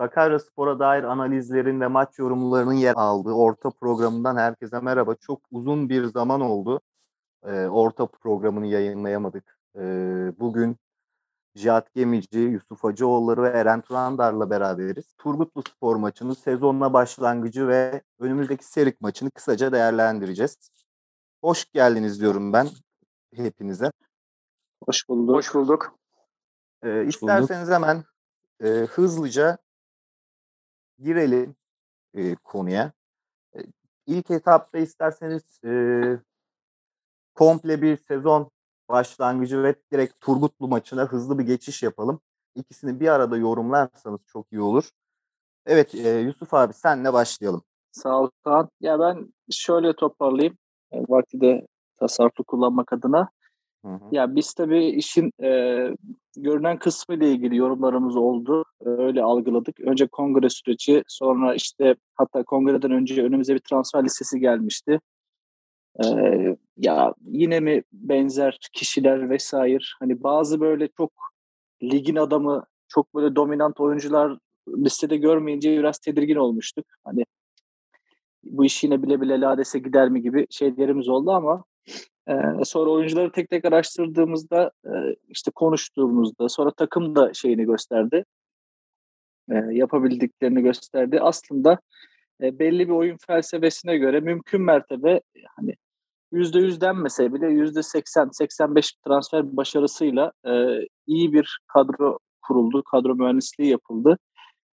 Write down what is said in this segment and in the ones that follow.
Sakaryaspor'a dair analizlerin ve maç yorumlarının yer aldığı orta programından herkese merhaba. Çok uzun bir zaman oldu. Ee, orta programını yayınlayamadık. Ee, bugün Cihat Gemici, Yusuf Hacıoğulları ve Eren Turandar'la beraberiz. Turgutlu Spor maçının sezonla başlangıcı ve önümüzdeki Serik maçını kısaca değerlendireceğiz. Hoş geldiniz diyorum ben hepinize. Hoş bulduk. Hoş bulduk. Hoş isterseniz hemen e, hızlıca girelim e, konuya. E, ilk etapta isterseniz e, komple bir sezon başlangıcı ve direkt Turgutlu maçına hızlı bir geçiş yapalım. İkisini bir arada yorumlarsanız çok iyi olur. Evet e, Yusuf abi senle başlayalım. Sağ ol Kaan. Ya ben şöyle toparlayayım. E, vakti de tasarruflu kullanmak adına. Hı hı. Ya biz tabii işin e, görünen kısmı ile ilgili yorumlarımız oldu. Öyle algıladık. Önce kongre süreci, sonra işte hatta kongreden önce önümüze bir transfer listesi gelmişti. Ee, ya yine mi benzer kişiler vesaire hani bazı böyle çok ligin adamı çok böyle dominant oyuncular listede görmeyince biraz tedirgin olmuştuk. Hani bu iş yine bile bile Lades'e gider mi gibi şeylerimiz oldu ama e, sonra oyuncuları tek tek araştırdığımızda e, işte konuştuğumuzda sonra takım da şeyini gösterdi. E, yapabildiklerini gösterdi. Aslında e, belli bir oyun felsefesine göre mümkün mertebe hani %100 denmese bile %80-85 transfer başarısıyla e, iyi bir kadro kuruldu. Kadro mühendisliği yapıldı.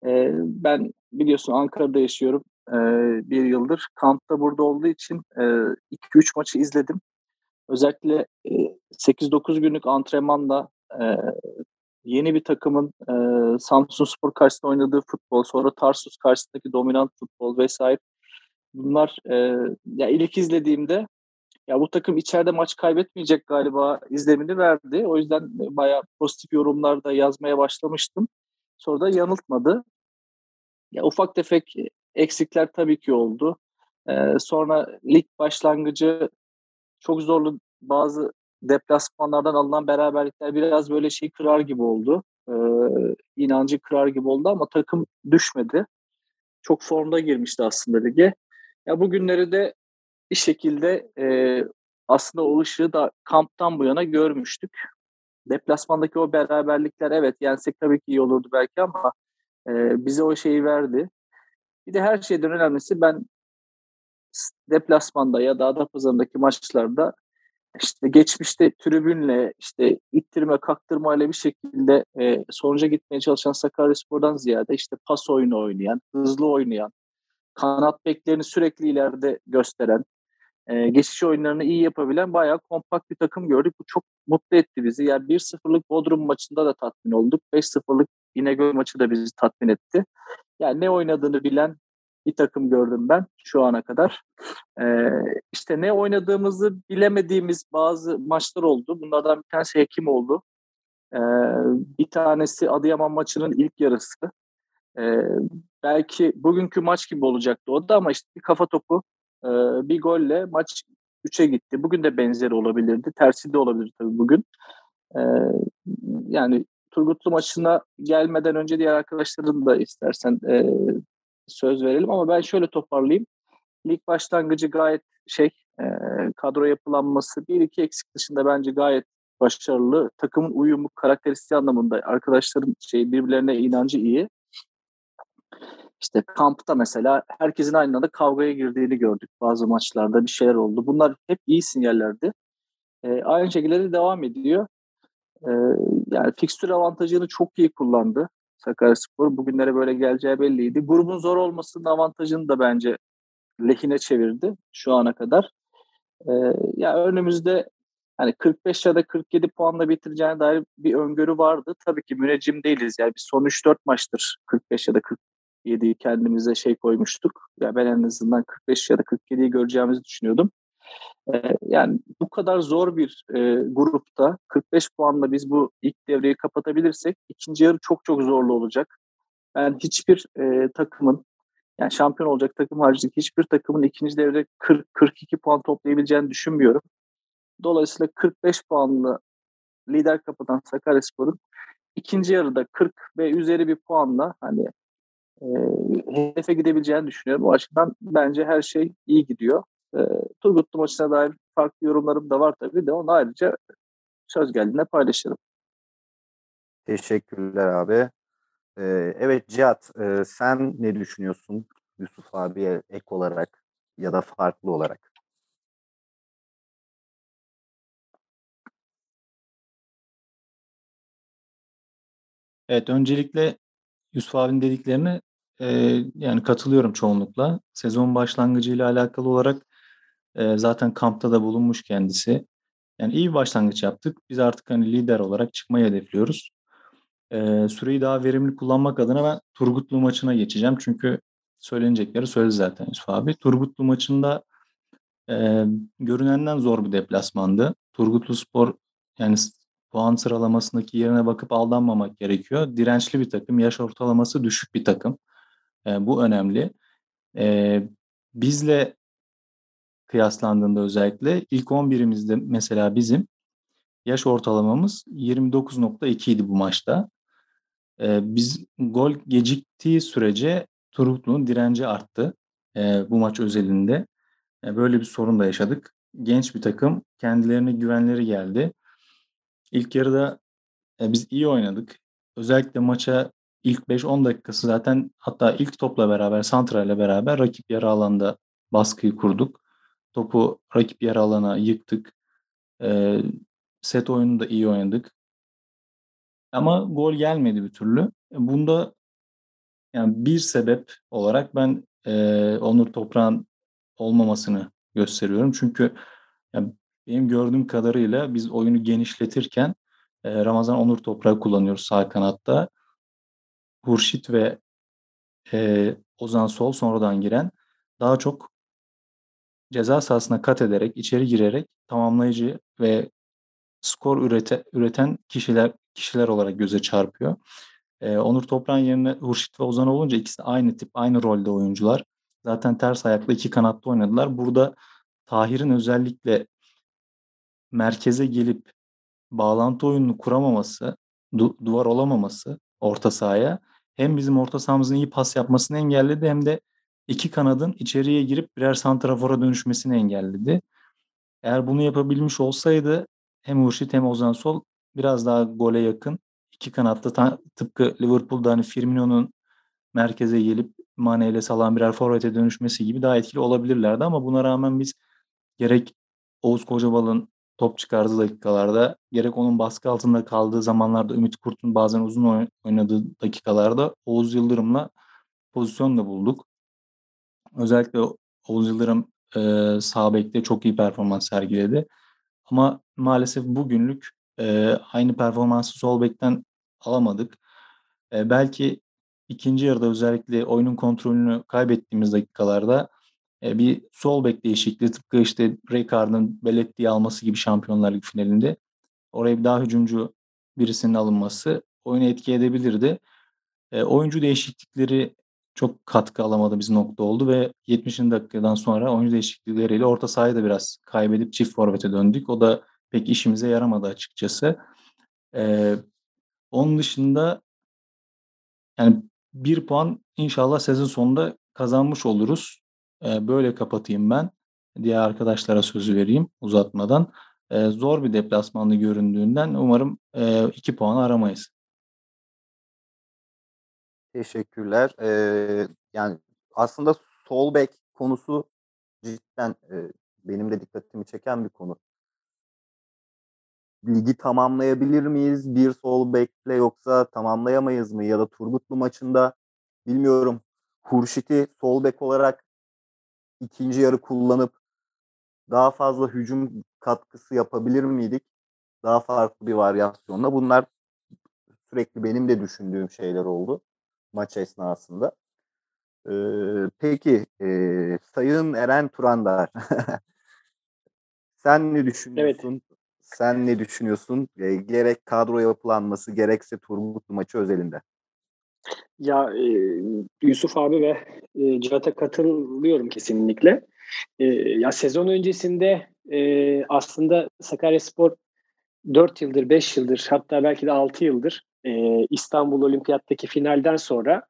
E, ben biliyorsun Ankara'da yaşıyorum e, bir yıldır. Kampta burada olduğu için 2-3 e, maçı izledim. Özellikle e, 8-9 günlük antrenmanla e, yeni bir takımın e, Samsun Spor karşısında oynadığı futbol, sonra Tarsus karşısındaki dominant futbol vesaire bunlar e, ya ilk izlediğimde ya bu takım içeride maç kaybetmeyecek galiba izlemini verdi. O yüzden bayağı pozitif yorumlar da yazmaya başlamıştım. Sonra da yanıltmadı. Ya ufak tefek eksikler tabii ki oldu. Ee, sonra lig başlangıcı çok zorlu bazı deplasmanlardan alınan beraberlikler biraz böyle şey kırar gibi oldu. Ee, inancı kırar gibi oldu ama takım düşmedi. Çok formda girmişti aslında lige. Ya bugünleri de bir şekilde e, aslında o ışığı da kamptan bu yana görmüştük. Deplasmandaki o beraberlikler evet yensek tabii ki iyi olurdu belki ama e, bize o şeyi verdi. Bir de her şeyden önemlisi ben deplasmanda ya da Adapazarı'ndaki maçlarda işte geçmişte tribünle işte ittirme kaktırma ile bir şekilde e, sonuca gitmeye çalışan Sakaryaspor'dan ziyade işte pas oyunu oynayan, hızlı oynayan, kanat beklerini sürekli ileride gösteren, e, geçiş oyunlarını iyi yapabilen bayağı kompakt bir takım gördük. Bu çok mutlu etti bizi. Yani 1-0'lık Bodrum maçında da tatmin olduk. 5-0'lık İnegöl maçı da bizi tatmin etti. Yani ne oynadığını bilen bir takım gördüm ben şu ana kadar. Ee, işte ne oynadığımızı bilemediğimiz bazı maçlar oldu. Bunlardan bir tanesi Hekim oldu. Ee, bir tanesi Adıyaman maçının ilk yarısı. Ee, belki bugünkü maç gibi olacaktı o da ama işte bir kafa topu e, bir golle maç 3'e gitti. Bugün de benzeri olabilirdi. Tersi de olabilir tabii bugün. E, yani Turgutlu maçına gelmeden önce diğer arkadaşların da istersen e, söz verelim ama ben şöyle toparlayayım. Lig başlangıcı gayet şey e, kadro yapılanması bir iki eksik dışında bence gayet başarılı. Takımın uyumu karakteristiği anlamında arkadaşların şey birbirlerine inancı iyi. İşte kampta mesela herkesin aynı anda kavgaya girdiğini gördük bazı maçlarda bir şeyler oldu. Bunlar hep iyi sinyallerdi. E, aynı şekilde de devam ediyor. E, yani fikstür avantajını çok iyi kullandı Sakaryaspor. Bugünlere böyle geleceği belliydi. Grubun zor olmasının avantajını da bence lehine çevirdi şu ana kadar. E, ya önümüzde hani 45 ya da 47 puanla bitireceğine dair bir öngörü vardı. Tabii ki müneccim değiliz. Yani bir son 3-4 maçtır 45 ya da 40 47'yi kendimize şey koymuştuk. Ya ben en azından 45 ya da 47'yi göreceğimizi düşünüyordum. Yani bu kadar zor bir grupta 45 puanla biz bu ilk devreyi kapatabilirsek ikinci yarı çok çok zorlu olacak. Ben hiçbir takımın yani şampiyon olacak takım haricindeki hiçbir takımın ikinci devrede 40-42 puan toplayabileceğini düşünmüyorum. Dolayısıyla 45 puanlı lider kapatan Sakaryaspor'un ikinci yarıda 40 ve üzeri bir puanla hani e, hedefe gidebileceğini düşünüyorum. O açıdan bence her şey iyi gidiyor. E, Turgutlu maçına dair farklı yorumlarım da var tabii de onu ayrıca söz geldiğinde paylaşırım. Teşekkürler abi. Ee, evet Cihat, e, sen ne düşünüyorsun Yusuf abiye ek olarak ya da farklı olarak? Evet, öncelikle Yusuf abinin dediklerine e, yani katılıyorum çoğunlukla. Sezon başlangıcıyla alakalı olarak zaten kampta da bulunmuş kendisi. Yani iyi bir başlangıç yaptık. Biz artık hani lider olarak çıkmayı hedefliyoruz. Süreyi daha verimli kullanmak adına ben Turgutlu maçına geçeceğim. Çünkü söylenecekleri söyledi zaten Yusuf abi. Turgutlu maçında e, görünenden zor bir deplasmandı. Turgutlu Spor yani puan sıralamasındaki yerine bakıp aldanmamak gerekiyor. Dirençli bir takım, yaş ortalaması düşük bir takım. E, bu önemli. E, bizle kıyaslandığında özellikle ilk 11'imizde mesela bizim yaş ortalamamız 29.2 idi bu maçta. E, biz gol geciktiği sürece Turgutlu'nun direnci arttı e, bu maç özelinde. E, böyle bir sorun da yaşadık. Genç bir takım, kendilerine güvenleri geldi. İlk yarıda e, biz iyi oynadık. Özellikle maça ilk 5-10 dakikası zaten hatta ilk topla beraber, Santra ile beraber rakip yarı alanda baskıyı kurduk. Topu rakip yarı alana yıktık. E, set oyunu da iyi oynadık. Ama gol gelmedi bir türlü. E, bunda yani bir sebep olarak ben e, Onur Toprağ'ın olmamasını gösteriyorum. Çünkü yani benim gördüğüm kadarıyla biz oyunu genişletirken e, Ramazan Onur Toprağı kullanıyoruz sağ kanatta. Hurşit ve e, Ozan Sol sonradan giren daha çok ceza sahasına kat ederek, içeri girerek tamamlayıcı ve skor ürete, üreten kişiler kişiler olarak göze çarpıyor. Ee, Onur Toprak'ın yerine Hurşit ve Ozan olunca ikisi aynı tip, aynı rolde oyuncular. Zaten ters ayaklı iki kanatta oynadılar. Burada Tahir'in özellikle merkeze gelip bağlantı oyununu kuramaması, du- duvar olamaması orta sahaya hem bizim orta sahamızın iyi pas yapmasını engelledi hem de iki kanadın içeriye girip birer santrafora dönüşmesini engelledi. Eğer bunu yapabilmiş olsaydı hem Hurşit hem Ozan Sol biraz daha gole yakın. iki kanatta ta, tıpkı Liverpool'da hani Firmino'nun merkeze gelip Mane ile Salah birer forvete dönüşmesi gibi daha etkili olabilirlerdi ama buna rağmen biz gerek Oğuz Kocabal'ın top çıkardığı dakikalarda gerek onun baskı altında kaldığı zamanlarda Ümit Kurt'un bazen uzun oynadığı dakikalarda Oğuz Yıldırım'la pozisyon da bulduk. Özellikle Oğuz Yıldırım e, sağ bekte çok iyi performans sergiledi. Ama maalesef bugünlük e, aynı performansı sol bekten alamadık. E, belki ikinci yarıda özellikle oyunun kontrolünü kaybettiğimiz dakikalarda e, bir sol bek değişikliği tıpkı işte Rijkaard'ın Belletti'yi alması gibi Şampiyonlar Ligi finalinde oraya bir daha hücumcu birisinin alınması oyunu etki edebilirdi. E, oyuncu değişiklikleri çok katkı alamadı bizim nokta oldu ve 70. dakikadan sonra oyuncu değişiklikleriyle orta sahayı da biraz kaybedip çift forvete döndük. O da pek işimize yaramadı açıkçası. Ee, onun dışında yani bir puan inşallah sezon sonunda kazanmış oluruz. Ee, böyle kapatayım ben. Diğer arkadaşlara sözü vereyim uzatmadan. Ee, zor bir deplasmanlı göründüğünden umarım e, iki puan aramayız. Teşekkürler. Ee, yani aslında sol bek konusu cidden e, benim de dikkatimi çeken bir konu. Ligi tamamlayabilir miyiz bir sol bekle yoksa tamamlayamayız mı? Ya da Turgutlu maçında bilmiyorum Hurşit'i sol bek olarak ikinci yarı kullanıp daha fazla hücum katkısı yapabilir miydik? Daha farklı bir varyasyonla. Bunlar sürekli benim de düşündüğüm şeyler oldu maç esnasında. Ee, peki e, Sayın Eren Turandar sen ne düşünüyorsun? Evet. Sen ne düşünüyorsun? E, gerek kadro yapılanması gerekse Turgut maçı özelinde. Ya e, Yusuf abi ve e, Cihat'a katılıyorum kesinlikle. E, ya sezon öncesinde e, aslında Sakaryaspor 4 yıldır, 5 yıldır hatta belki de 6 yıldır e, İstanbul Olimpiyat'taki finalden sonra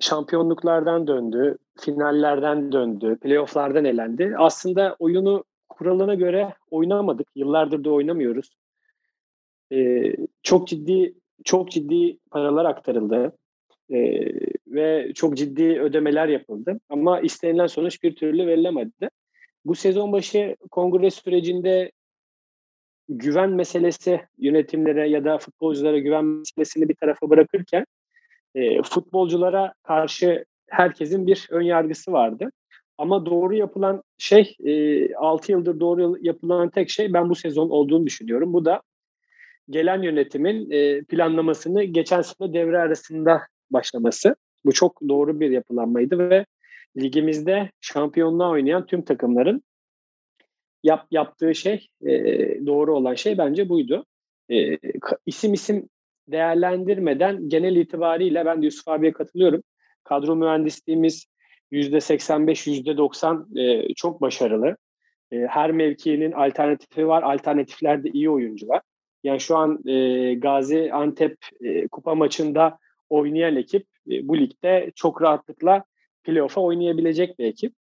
şampiyonluklardan döndü, finallerden döndü, playofflardan elendi. Aslında oyunu kuralına göre oynamadık. Yıllardır da oynamıyoruz. Ee, çok ciddi çok ciddi paralar aktarıldı. Ee, ve çok ciddi ödemeler yapıldı. Ama istenilen sonuç bir türlü verilemedi. Bu sezon başı kongre sürecinde güven meselesi yönetimlere ya da futbolculara güven meselesini bir tarafa bırakırken e, futbolculara karşı herkesin bir ön yargısı vardı. Ama doğru yapılan şey, e, 6 yıldır doğru yapılan tek şey ben bu sezon olduğunu düşünüyorum. Bu da gelen yönetimin e, planlamasını geçen sene devre arasında başlaması. Bu çok doğru bir yapılanmaydı ve ligimizde şampiyonluğa oynayan tüm takımların yap, yaptığı şey e, doğru olan şey bence buydu. E, isim isim değerlendirmeden genel itibariyle ben de Yusuf abiye katılıyorum. Kadro mühendisliğimiz %85, %90 e, çok başarılı. E, her mevkinin alternatifi var. Alternatiflerde iyi oyuncular. Yani şu an e, Gazi Antep e, kupa maçında oynayan ekip e, bu ligde çok rahatlıkla playoff'a oynayabilecek bir ekip.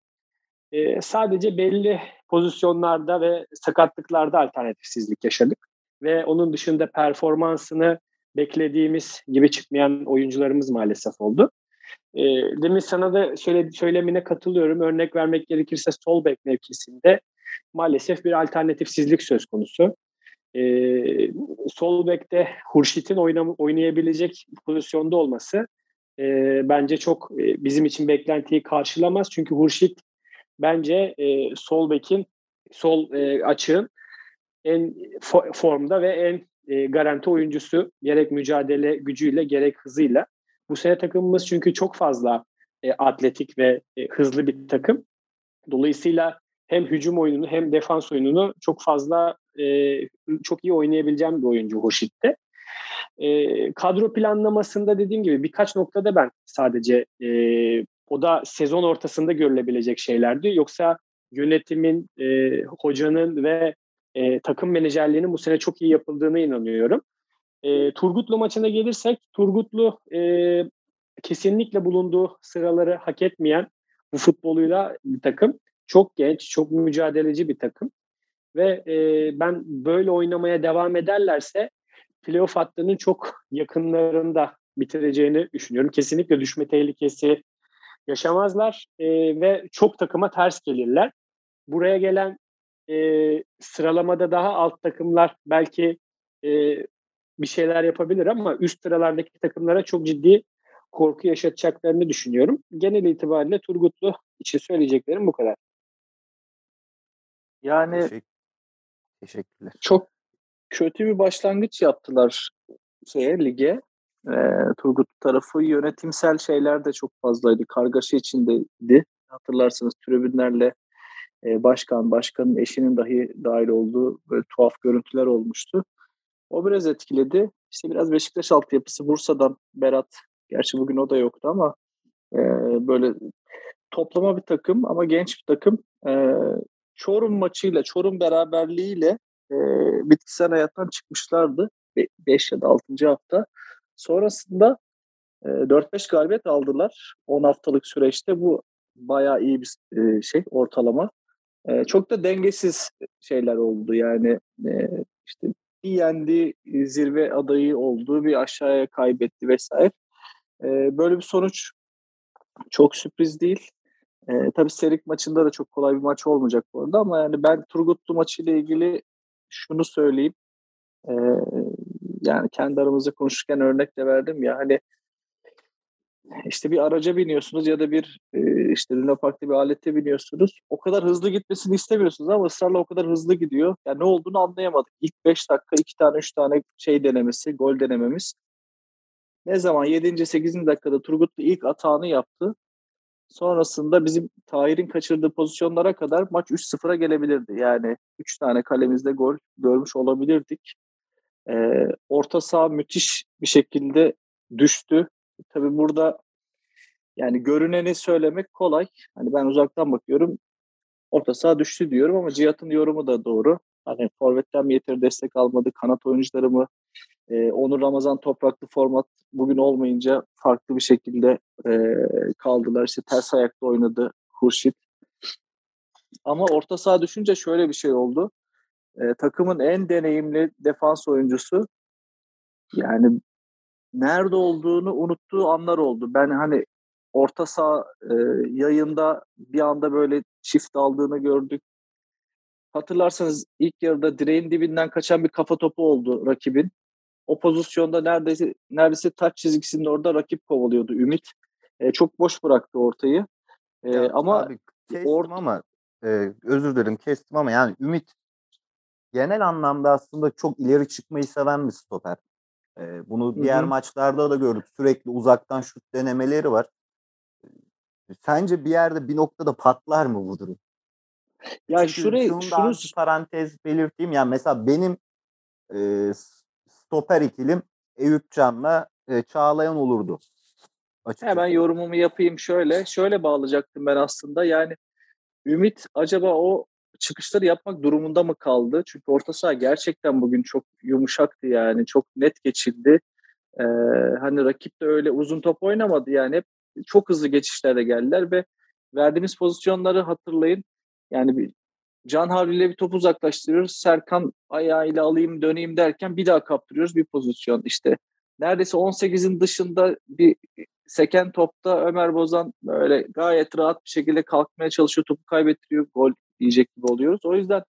E, sadece belli pozisyonlarda ve sakatlıklarda alternatifsizlik yaşadık. Ve onun dışında performansını beklediğimiz gibi çıkmayan oyuncularımız maalesef oldu. E, demin sana da söyle, söylemine katılıyorum. Örnek vermek gerekirse sol bek mevkisinde maalesef bir alternatifsizlik söz konusu. E, sol bekte Hurşit'in oynam- oynayabilecek pozisyonda olması e, bence çok e, bizim için beklentiyi karşılamaz. Çünkü Hurşit bence e, sol bekin, sol e, açığın en fo- formda ve en e, garanti oyuncusu gerek mücadele gücüyle gerek hızıyla. Bu sene takımımız çünkü çok fazla e, atletik ve e, hızlı bir takım. Dolayısıyla hem hücum oyununu hem defans oyununu çok fazla e, çok iyi oynayabileceğim bir oyuncu Hoşit'te. E, kadro planlamasında dediğim gibi birkaç noktada ben sadece e, o da sezon ortasında görülebilecek şeylerdi. Yoksa yönetimin, e, hocanın ve e, takım menajerliğinin bu sene çok iyi yapıldığına inanıyorum. E, Turgutlu maçına gelirsek, Turgutlu e, kesinlikle bulunduğu sıraları hak etmeyen bu futboluyla bir takım. Çok genç, çok mücadeleci bir takım. Ve e, ben böyle oynamaya devam ederlerse playoff hattının çok yakınlarında bitireceğini düşünüyorum. Kesinlikle düşme tehlikesi yaşamazlar e, ve çok takıma ters gelirler. Buraya gelen e, sıralamada daha alt takımlar belki e, bir şeyler yapabilir ama üst sıralardaki takımlara çok ciddi korku yaşatacaklarını düşünüyorum. Genel itibariyle Turgutlu için söyleyeceklerim bu kadar. Yani Teşekkür, teşekkürler. çok kötü bir başlangıç yaptılar şeye lige. E, Turgut tarafı yönetimsel şeyler de çok fazlaydı. Kargaşa içindeydi. Hatırlarsanız tribünlerle e, başkan, başkanın eşinin dahi dahil olduğu böyle tuhaf görüntüler olmuştu. O biraz etkiledi. İşte biraz Beşiktaş altyapısı Bursa'dan Berat, gerçi bugün o da yoktu ama e, böyle toplama bir takım ama genç bir takım. E, Çorum maçıyla, Çorum beraberliğiyle e, bitkisel hayattan çıkmışlardı. 5 ya da 6. hafta. Sonrasında e, 4-5 galibiyet aldılar 10 haftalık süreçte. Bu bayağı iyi bir e, şey ortalama. E, çok da dengesiz şeyler oldu yani e, işte bir yendi zirve adayı oldu bir aşağıya kaybetti vesaire. E, böyle bir sonuç çok sürpriz değil. E, tabii Serik maçında da çok kolay bir maç olmayacak bu arada ama yani ben Turgutlu maçıyla ilgili şunu söyleyeyim. E, yani kendi aramızda konuşurken örnek de verdim ya hani işte bir araca biniyorsunuz ya da bir e, işte Luna bir alete biniyorsunuz. O kadar hızlı gitmesini istemiyorsunuz ama ısrarla o kadar hızlı gidiyor. Yani ne olduğunu anlayamadık. İlk 5 dakika 2 tane 3 tane şey denemesi, gol denememiz. Ne zaman 7. 8. dakikada Turgutlu ilk atağını yaptı. Sonrasında bizim Tahir'in kaçırdığı pozisyonlara kadar maç 3-0'a gelebilirdi. Yani 3 tane kalemizde gol görmüş olabilirdik. Ee, orta saha müthiş bir şekilde düştü. Tabii burada yani görüneni söylemek kolay. Hani ben uzaktan bakıyorum. Orta saha düştü diyorum ama Cihat'ın yorumu da doğru. Hani forvetten mi yeteri destek almadı, kanat oyuncuları mı E, Onur Ramazan Topraklı format bugün olmayınca farklı bir şekilde e, kaldılar. İşte ters ayakta oynadı Hurşit. Ama orta saha düşünce şöyle bir şey oldu. E, takımın en deneyimli defans oyuncusu yani nerede olduğunu unuttuğu anlar oldu. Ben hani orta saha e, yayında bir anda böyle çift aldığını gördük. Hatırlarsanız ilk yarıda direğin dibinden kaçan bir kafa topu oldu rakibin. O pozisyonda neredeyse neredeyse taç çizgisinin orada rakip kovalıyordu Ümit. E, çok boş bıraktı ortayı. E, Ya ama abi kestim or- ama e, özür dilerim kestim ama yani Ümit genel anlamda aslında çok ileri çıkmayı seven bir stoper. E, bunu Hı diğer maçlarda da gördük. Sürekli uzaktan şut denemeleri var. Sence bir yerde bir noktada patlar mı bu durum? ya Çünkü şurayı şunu şunu parantez belirteyim. Yani mesela benim e, stoper ikilim Eyüp Can'la e, Çağlayan olurdu. Açıkçası. Hemen yorumumu yapayım şöyle. Şöyle bağlayacaktım ben aslında. Yani Ümit acaba o çıkışları yapmak durumunda mı kaldı? Çünkü orta saha gerçekten bugün çok yumuşaktı yani. Çok net geçildi. Ee, hani rakip de öyle uzun top oynamadı yani. Hep çok hızlı geçişlerde geldiler ve verdiğimiz pozisyonları hatırlayın. Yani bir Can Havli'yle bir top uzaklaştırıyoruz. Serkan ayağıyla alayım döneyim derken bir daha kaptırıyoruz bir pozisyon. İşte neredeyse 18'in dışında bir seken topta Ömer Bozan böyle gayet rahat bir şekilde kalkmaya çalışıyor. Topu kaybettiriyor. Gol diyecek gibi oluyoruz. O yüzden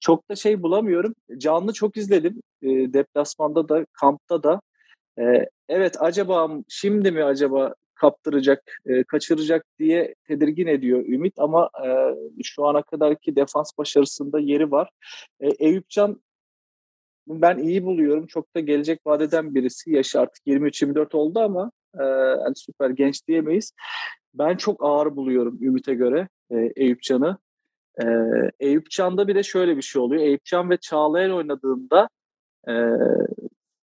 çok da şey bulamıyorum. Canlı çok izledim. E, deplasmanda da kampta da. E, evet acaba şimdi mi acaba kaptıracak, e, kaçıracak diye tedirgin ediyor Ümit ama e, şu ana kadarki defans başarısında yeri var. E, Eyüpcan ben iyi buluyorum. Çok da gelecek vadeden birisi. Yaşı artık 23-24 oldu ama e, süper genç diyemeyiz. Ben çok ağır buluyorum Ümit'e göre e, Eyüpcan'ı. E, Eyüpcan'da bir de şöyle bir şey oluyor. Eyüpcan ve Çağlayan oynadığında e,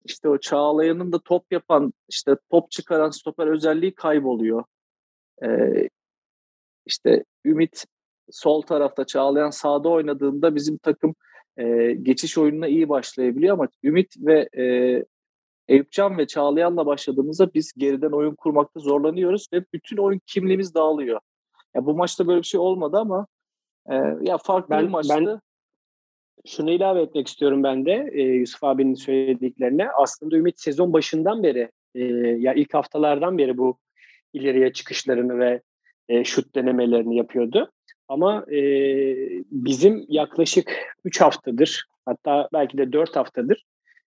işte o Çağlayan'ın da top yapan, işte top çıkaran stoper özelliği kayboluyor. Ee, işte Ümit sol tarafta, Çağlayan sağda oynadığında bizim takım e, geçiş oyununa iyi başlayabiliyor ama Ümit ve e, Eyüpcan ve Çağlayan'la başladığımızda biz geriden oyun kurmakta zorlanıyoruz ve bütün oyun kimliğimiz dağılıyor. Ya bu maçta böyle bir şey olmadı ama e, ya farklı Ben- bir maçtı. ben- Şunu ilave etmek istiyorum ben de e, Yusuf abinin söylediklerine. Aslında Ümit sezon başından beri e, ya ilk haftalardan beri bu ileriye çıkışlarını ve e, şut denemelerini yapıyordu. Ama e, bizim yaklaşık 3 haftadır hatta belki de 4 haftadır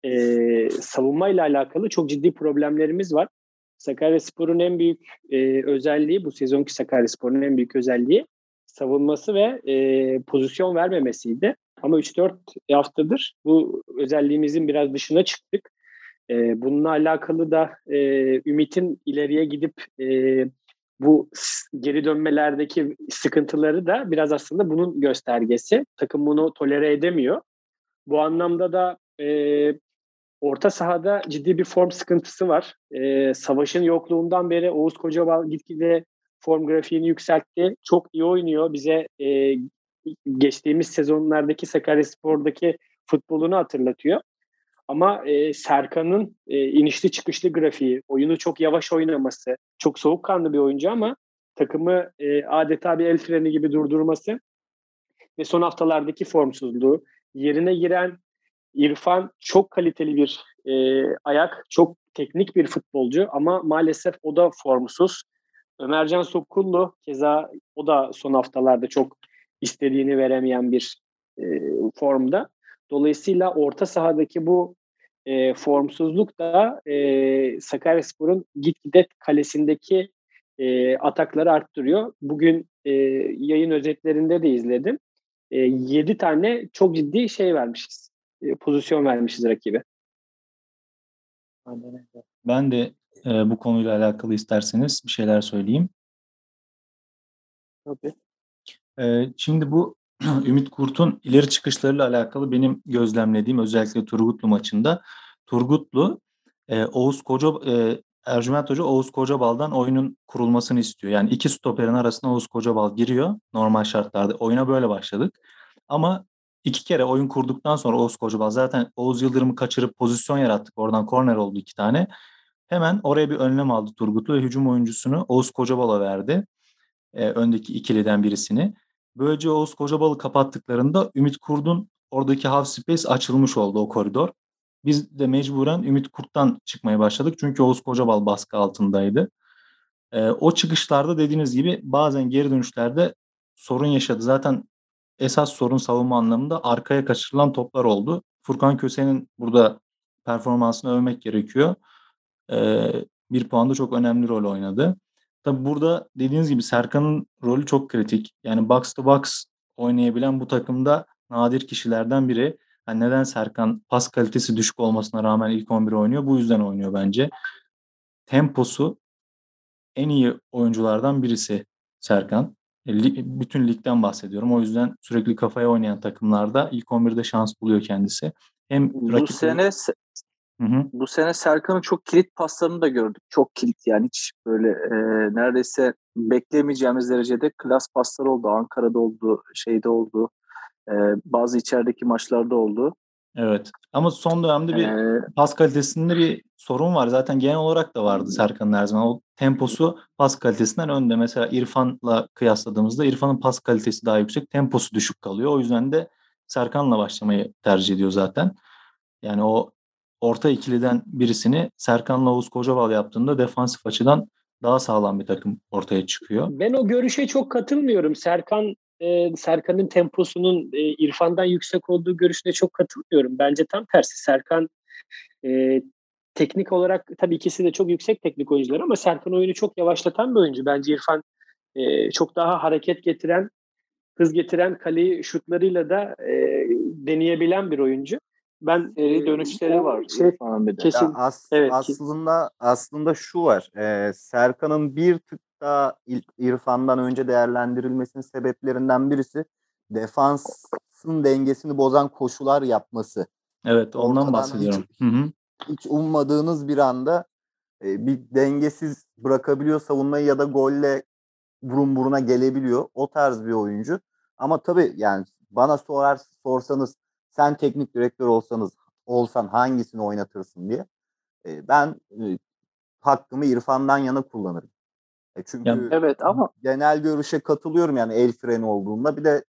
e, savunmayla alakalı çok ciddi problemlerimiz var. Sakaryaspor'un en büyük e, özelliği bu sezonki Sakaryaspor'un en büyük özelliği savunması ve e, pozisyon vermemesiydi. Ama 3-4 haftadır bu özelliğimizin biraz dışına çıktık. E, bununla alakalı da e, Ümit'in ileriye gidip e, bu geri dönmelerdeki sıkıntıları da biraz aslında bunun göstergesi. Takım bunu tolere edemiyor. Bu anlamda da e, orta sahada ciddi bir form sıkıntısı var. E, savaşın yokluğundan beri Oğuz Kocabal gitgide form grafiğini yükseltti. Çok iyi oynuyor. Bize e, geçtiğimiz sezonlardaki Sakaryaspor'daki futbolunu hatırlatıyor. Ama e, Serkan'ın e, inişli çıkışlı grafiği, oyunu çok yavaş oynaması, çok soğukkanlı bir oyuncu ama takımı e, adeta bir el freni gibi durdurması ve son haftalardaki formsuzluğu, yerine giren İrfan çok kaliteli bir e, ayak, çok teknik bir futbolcu ama maalesef o da formsuz. Ömercan Sokullu keza o da son haftalarda çok istediğini veremeyen bir e, formda. Dolayısıyla orta sahadaki bu e, formsuzluk da e, Sakaryaspor'un gitgide kalesindeki e, atakları arttırıyor. Bugün e, yayın özetlerinde de izledim. E, 7 tane çok ciddi şey vermişiz. E, pozisyon vermişiz rakibe. Ben de e, bu konuyla alakalı isterseniz bir şeyler söyleyeyim. Tabii. E, şimdi bu Ümit Kurt'un ileri çıkışlarıyla alakalı benim gözlemlediğim özellikle Turgutlu maçında Turgutlu e, Oğuz Koca e, Ercüment Hoca Oğuz Kocabal'dan oyunun kurulmasını istiyor. Yani iki stoperin arasına Oğuz Kocabal giriyor normal şartlarda. Oyuna böyle başladık. Ama iki kere oyun kurduktan sonra Oğuz Kocabal zaten Oğuz Yıldırım'ı kaçırıp pozisyon yarattık. Oradan korner oldu iki tane. Hemen oraya bir önlem aldı Turgutlu ve hücum oyuncusunu Oğuz Kocabal'a verdi. E, öndeki ikiliden birisini. Böylece Oğuz Kocabal'ı kapattıklarında Ümit Kurt'un oradaki half space açılmış oldu o koridor. Biz de mecburen Ümit Kurt'tan çıkmaya başladık. Çünkü Oğuz Kocabal baskı altındaydı. E, o çıkışlarda dediğiniz gibi bazen geri dönüşlerde sorun yaşadı. Zaten esas sorun savunma anlamında arkaya kaçırılan toplar oldu. Furkan Köse'nin burada performansını övmek gerekiyor. Ee, bir puanda çok önemli rol oynadı. Tabi burada dediğiniz gibi Serkan'ın rolü çok kritik. Yani box to box oynayabilen bu takımda nadir kişilerden biri. Yani neden Serkan pas kalitesi düşük olmasına rağmen ilk 11 oynuyor? Bu yüzden oynuyor bence. Temposu en iyi oyunculardan birisi Serkan. E, bütün ligden bahsediyorum. O yüzden sürekli kafaya oynayan takımlarda ilk 11'de şans buluyor kendisi. Hem bu rakip sene Hı hı. Bu sene Serkan'ın çok kilit paslarını da gördük. Çok kilit yani hiç böyle e, neredeyse beklemeyeceğimiz derecede klas paslar oldu. Ankara'da oldu, şeyde oldu. E, bazı içerideki maçlarda oldu. Evet. Ama son dönemde bir ee, pas kalitesinde bir sorun var. Zaten genel olarak da vardı Serkan'ın her zaman. O temposu pas kalitesinden önde. Mesela İrfan'la kıyasladığımızda İrfan'ın pas kalitesi daha yüksek, temposu düşük kalıyor. O yüzden de Serkan'la başlamayı tercih ediyor zaten. Yani o orta ikiliden birisini Serkan'la Oğuz Kocaval yaptığında defansif açıdan daha sağlam bir takım ortaya çıkıyor. Ben o görüşe çok katılmıyorum. Serkan e, Serkan'ın temposunun e, İrfan'dan yüksek olduğu görüşüne çok katılmıyorum. Bence tam tersi. Serkan e, teknik olarak tabii ikisi de çok yüksek teknik oyuncular ama Serkan oyunu çok yavaşlatan bir oyuncu. Bence İrfan e, çok daha hareket getiren, hız getiren kaleyi şutlarıyla da e, deneyebilen bir oyuncu. Ben seri dönüşleri var şey, falan bir de. Kesin. Ya as, evet, aslında aslında şu var. E, Serkan'ın bir tık daha İrfan'dan önce değerlendirilmesinin sebeplerinden birisi defansın dengesini bozan koşular yapması. Evet, ondan Ortadan bahsediyorum. Hiç, hı hı. hiç ummadığınız bir anda e, bir dengesiz bırakabiliyor savunmayı ya da golle burun buruna gelebiliyor. O tarz bir oyuncu. Ama tabii yani bana sorar sorsanız sen teknik direktör olsanız olsan hangisini oynatırsın diye. E, ben e, hakkımı İrfan'dan yana kullanırım. E çünkü yani, evet ama genel görüşe katılıyorum yani el freni olduğunda. Bir de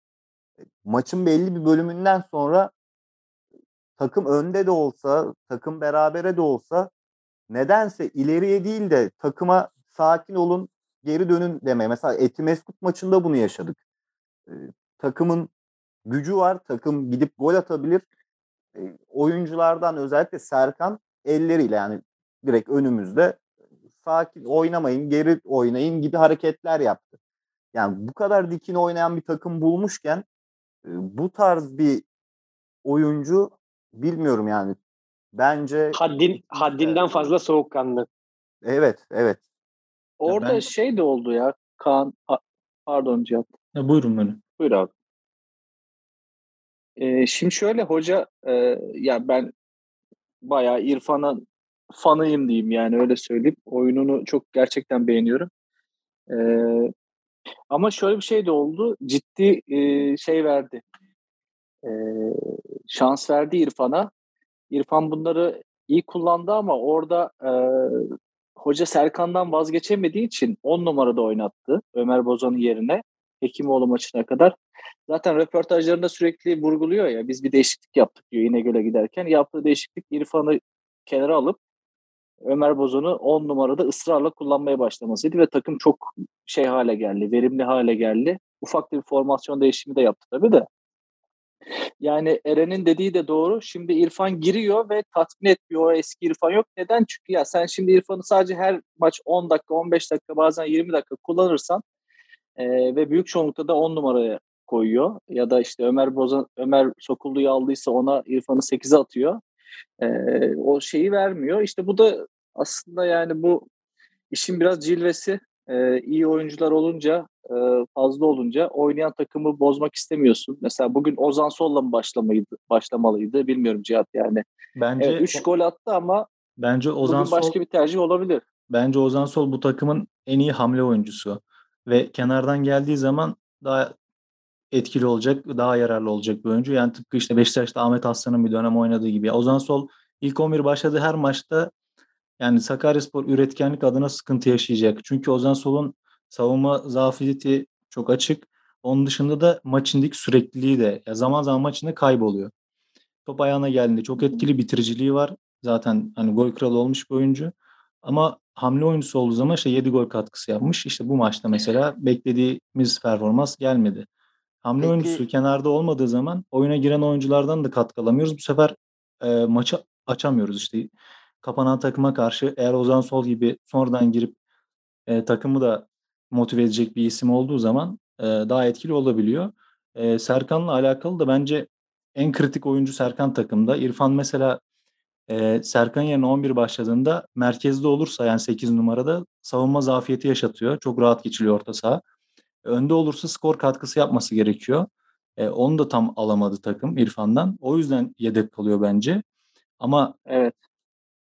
e, maçın belli bir bölümünden sonra takım önde de olsa, takım berabere de olsa nedense ileriye değil de takıma sakin olun, geri dönün demeye. Mesela Etimeskut maçında bunu yaşadık. E, takımın gücü var. Takım gidip gol atabilir. E, oyunculardan özellikle Serkan elleriyle yani direkt önümüzde sakin oynamayın, geri oynayın gibi hareketler yaptı. Yani bu kadar dikine oynayan bir takım bulmuşken e, bu tarz bir oyuncu bilmiyorum yani. Bence haddin haddinden fazla soğukkanlı. Evet, evet. Orada ben... şey de oldu ya. Kaan pardon Cihat. Ya buyurun beni. Buyur abi. E, şimdi şöyle hoca e, ya ben bayağı İrfan'ın fanıyım diyeyim yani öyle söyleyeyim. Oyununu çok gerçekten beğeniyorum. E, ama şöyle bir şey de oldu. Ciddi e, şey verdi. E, şans verdi İrfan'a. İrfan bunları iyi kullandı ama orada e, hoca Serkan'dan vazgeçemediği için 10 numarada oynattı Ömer Bozan'ın yerine. Hekimoğlu maçına kadar. Zaten röportajlarında sürekli vurguluyor ya biz bir değişiklik yaptık diyor İnegöl'e giderken. Yaptığı değişiklik İrfan'ı kenara alıp Ömer Bozan'ı 10 numarada ısrarla kullanmaya başlamasıydı ve takım çok şey hale geldi, verimli hale geldi. Ufak bir formasyon değişimi de yaptı tabii de. Yani Eren'in dediği de doğru. Şimdi İrfan giriyor ve tatmin etmiyor. O eski İrfan yok. Neden? Çünkü ya sen şimdi İrfan'ı sadece her maç 10 dakika, 15 dakika, bazen 20 dakika kullanırsan e, ve büyük çoğunlukta da 10 numaraya koyuyor. Ya da işte Ömer Bozan, Ömer Sokullu'yu aldıysa ona İrfan'ı 8'e atıyor. E, o şeyi vermiyor. İşte bu da aslında yani bu işin biraz cilvesi. E, iyi oyuncular olunca, e, fazla olunca oynayan takımı bozmak istemiyorsun. Mesela bugün Ozan Sol'la mı başlamalıydı, başlamalıydı bilmiyorum Cihat yani. Bence 3 evet, gol attı ama bence Ozan Sol başka bir tercih olabilir. Bence Ozan Sol bu takımın en iyi hamle oyuncusu ve kenardan geldiği zaman daha etkili olacak, daha yararlı olacak bir oyuncu. Yani tıpkı işte Beşiktaş'ta Ahmet Aslan'ın bir dönem oynadığı gibi. Ozan Sol ilk 11 başladığı her maçta yani Sakaryaspor üretkenlik adına sıkıntı yaşayacak. Çünkü Ozan Sol'un savunma zafiyeti çok açık. Onun dışında da maçındaki sürekliliği de ya zaman zaman maçında kayboluyor. Top ayağına geldiğinde çok etkili bitiriciliği var. Zaten hani gol kralı olmuş bir oyuncu. Ama hamle oyuncusu olduğu zaman işte 7 gol katkısı yapmış. İşte bu maçta mesela beklediğimiz performans gelmedi. Hamle Peki. oyuncusu kenarda olmadığı zaman oyuna giren oyunculardan da katkı alamıyoruz. Bu sefer e, maçı açamıyoruz. İşte kapanan takıma karşı eğer Ozan Sol gibi sonradan girip e, takımı da motive edecek bir isim olduğu zaman e, daha etkili olabiliyor. E, Serkan'la alakalı da bence en kritik oyuncu Serkan takımda. İrfan mesela e, Serkan yerine 11 başladığında merkezde olursa yani 8 numarada savunma zafiyeti yaşatıyor. Çok rahat geçiliyor orta saha. Önde olursa skor katkısı yapması gerekiyor. E, onu da tam alamadı takım İrfan'dan. O yüzden yedek kalıyor bence. Ama evet.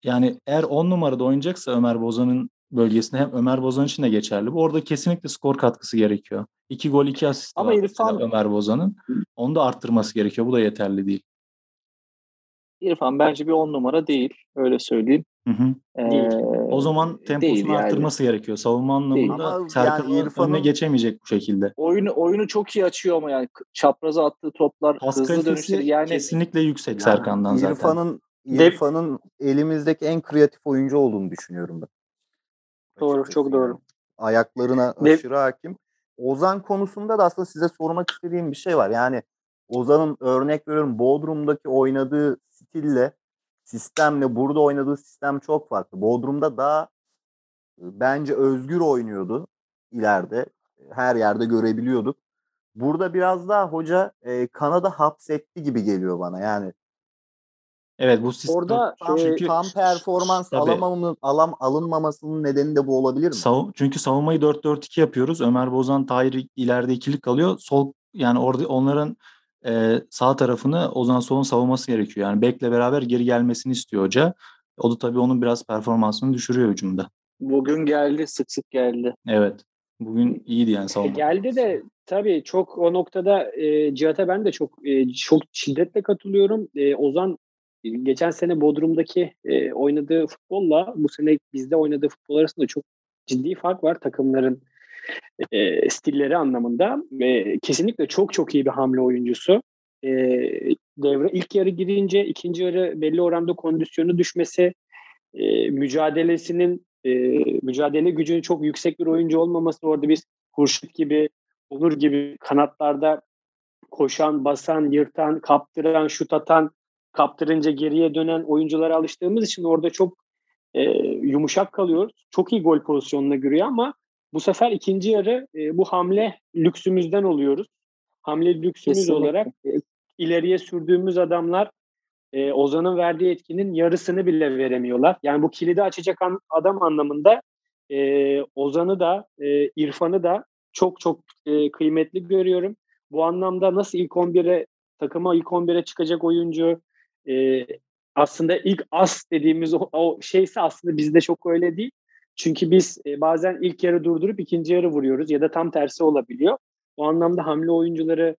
Yani eğer 10 numarada oynayacaksa Ömer Bozan'ın bölgesinde hem Ömer Bozan için de geçerli. Bu orada kesinlikle skor katkısı gerekiyor. 2 gol 2 asist Ama var İrfan... Ömer Bozan'ın. Onu da arttırması gerekiyor. Bu da yeterli değil. İrfan bence bir 10 numara değil. Öyle söyleyeyim. Hı hı. Ee, o zaman temposunu yani. arttırması gerekiyor. Savunma anlamında Serkan'ın yani önüne geçemeyecek bu şekilde. Oyunu oyunu çok iyi açıyor ama yani çapraza attığı toplar, Pas hızlı dönüşleri yani kesinlikle yüksek yani Serkan'dan zaten. İrfan'ın İrfan'ın elimizdeki en kreatif oyuncu olduğunu düşünüyorum ben. Doğru, Açıkçası çok doğru. Ayaklarına Dev... aşırı hakim. Ozan konusunda da aslında size sormak istediğim bir şey var. Yani Ozan'ın örnek veriyorum Bodrum'daki oynadığı stille sistemle burada oynadığı sistem çok farklı. Bodrum'da daha bence özgür oynuyordu ileride. Her yerde görebiliyorduk. Burada biraz daha hoca e, Kanada hapsetti gibi geliyor bana. Yani Evet bu sistem Orada tam, çünkü tam performans tabii, alamamın, alam alınmamasının nedeni de bu olabilir mi? Sav, çünkü savunmayı 4-4-2 yapıyoruz. Ömer Bozan, Tahir ileride ikilik kalıyor. Sol yani orada onların e, sağ tarafını Ozan Sol'un savunması gerekiyor. Yani Bek'le beraber geri gelmesini istiyor hoca. O da tabii onun biraz performansını düşürüyor hücumda. Bugün geldi, sık sık geldi. Evet. Bugün iyiydi yani savunma. E geldi de tabii çok o noktada e, Cihat'a ben de çok e, çok şiddetle katılıyorum. E, Ozan geçen sene Bodrum'daki e, oynadığı futbolla bu sene bizde oynadığı futbol arasında çok ciddi fark var takımların e, stilleri anlamında. E, kesinlikle çok çok iyi bir hamle oyuncusu. E, devre ilk yarı girince ikinci yarı belli oranda kondisyonu düşmesi, e, mücadelesinin e, mücadele gücünün çok yüksek bir oyuncu olmaması orada biz Hurşit gibi, Onur gibi kanatlarda koşan, basan, yırtan, kaptıran, şut atan kaptırınca geriye dönen oyunculara alıştığımız için orada çok e, yumuşak kalıyoruz. Çok iyi gol pozisyonuna giriyor ama bu sefer ikinci yarı e, bu hamle lüksümüzden oluyoruz. Hamle lüksümüz Kesinlikle. olarak e, ileriye sürdüğümüz adamlar e, Ozan'ın verdiği etkinin yarısını bile veremiyorlar. Yani bu kilidi açacak an, adam anlamında e, Ozan'ı da e, İrfan'ı da çok çok e, kıymetli görüyorum. Bu anlamda nasıl ilk 11'e takıma ilk 11'e çıkacak oyuncu e, aslında ilk as dediğimiz o, o şeyse aslında bizde çok öyle değil. Çünkü biz e, bazen ilk yarı durdurup ikinci yarı vuruyoruz ya da tam tersi olabiliyor. O anlamda hamle oyuncuları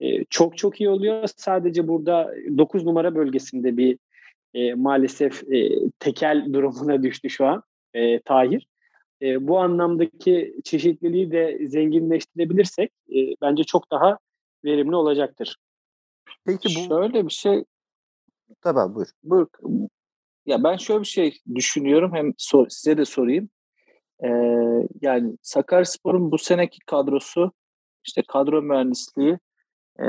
e, çok çok iyi oluyor. Sadece burada 9 numara bölgesinde bir e, maalesef e, tekel durumuna düştü şu an e, Tahir. E, bu anlamdaki çeşitliliği de zenginleştirebilirsek e, bence çok daha verimli olacaktır. Peki bu şöyle bir şey Tabii buyur. Buyur. Ya ben şöyle bir şey düşünüyorum. Hem sor, size de sorayım. Ee, yani Sakaryaspor'un bu seneki kadrosu işte kadro mühendisliği e,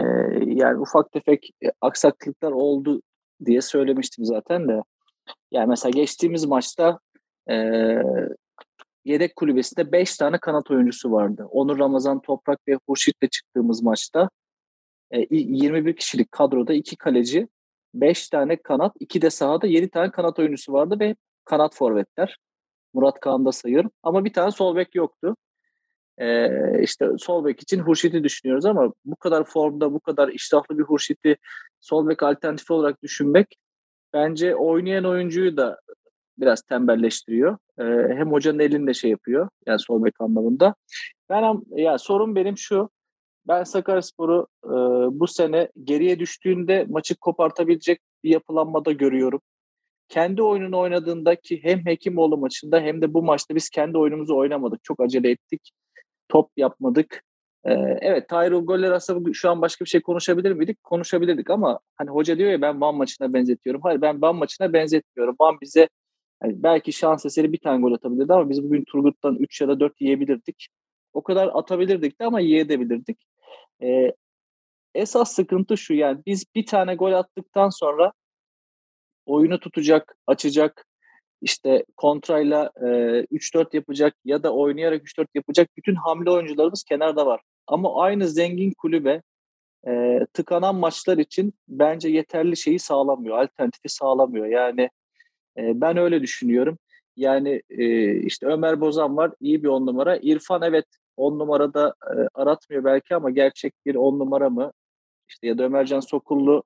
yani ufak tefek aksaklıklar oldu diye söylemiştim zaten de. Yani mesela geçtiğimiz maçta e, yedek kulübesinde 5 tane kanat oyuncusu vardı. Onur Ramazan Toprak ve Hurşit'le çıktığımız maçta e, 21 kişilik kadroda iki kaleci 5 tane kanat, 2 de sahada 7 tane kanat oyuncusu vardı ve kanat forvetler. Murat Kağan'da sayıyorum. Ama bir tane sol bek yoktu. Ee, işte sol bek için Hurşit'i düşünüyoruz ama bu kadar formda, bu kadar iştahlı bir Hurşit'i sol bek alternatifi olarak düşünmek bence oynayan oyuncuyu da biraz tembelleştiriyor. Ee, hem hocanın elinde şey yapıyor yani sol bek anlamında. Ben ya sorun benim şu ben Sakaryaspor'u e, bu sene geriye düştüğünde maçı kopartabilecek bir yapılanmada görüyorum. Kendi oyununu oynadığında ki hem Hekimoğlu maçında hem de bu maçta biz kendi oyunumuzu oynamadık. Çok acele ettik. Top yapmadık. Ee, evet Tyrell goller aslında şu an başka bir şey konuşabilir miydik? Konuşabilirdik ama hani hoca diyor ya ben Van maçına benzetiyorum. Hayır ben Van maçına benzetmiyorum. Van bize yani belki şans eseri bir tane gol atabilirdi ama biz bugün Turgut'tan 3 ya da 4 yiyebilirdik. O kadar atabilirdik de ama yiyebilirdik. Ee, esas sıkıntı şu yani biz bir tane gol attıktan sonra oyunu tutacak, açacak, işte kontrayla e, 3-4 yapacak ya da oynayarak 3-4 yapacak bütün hamle oyuncularımız kenarda var. Ama aynı zengin kulübe e, tıkanan maçlar için bence yeterli şeyi sağlamıyor, alternatifi sağlamıyor. Yani e, ben öyle düşünüyorum. Yani e, işte Ömer Bozan var, iyi bir on numara. İrfan evet on numarada e, aratmıyor belki ama gerçek bir on numara mı? İşte ya da Ömercan Sokullu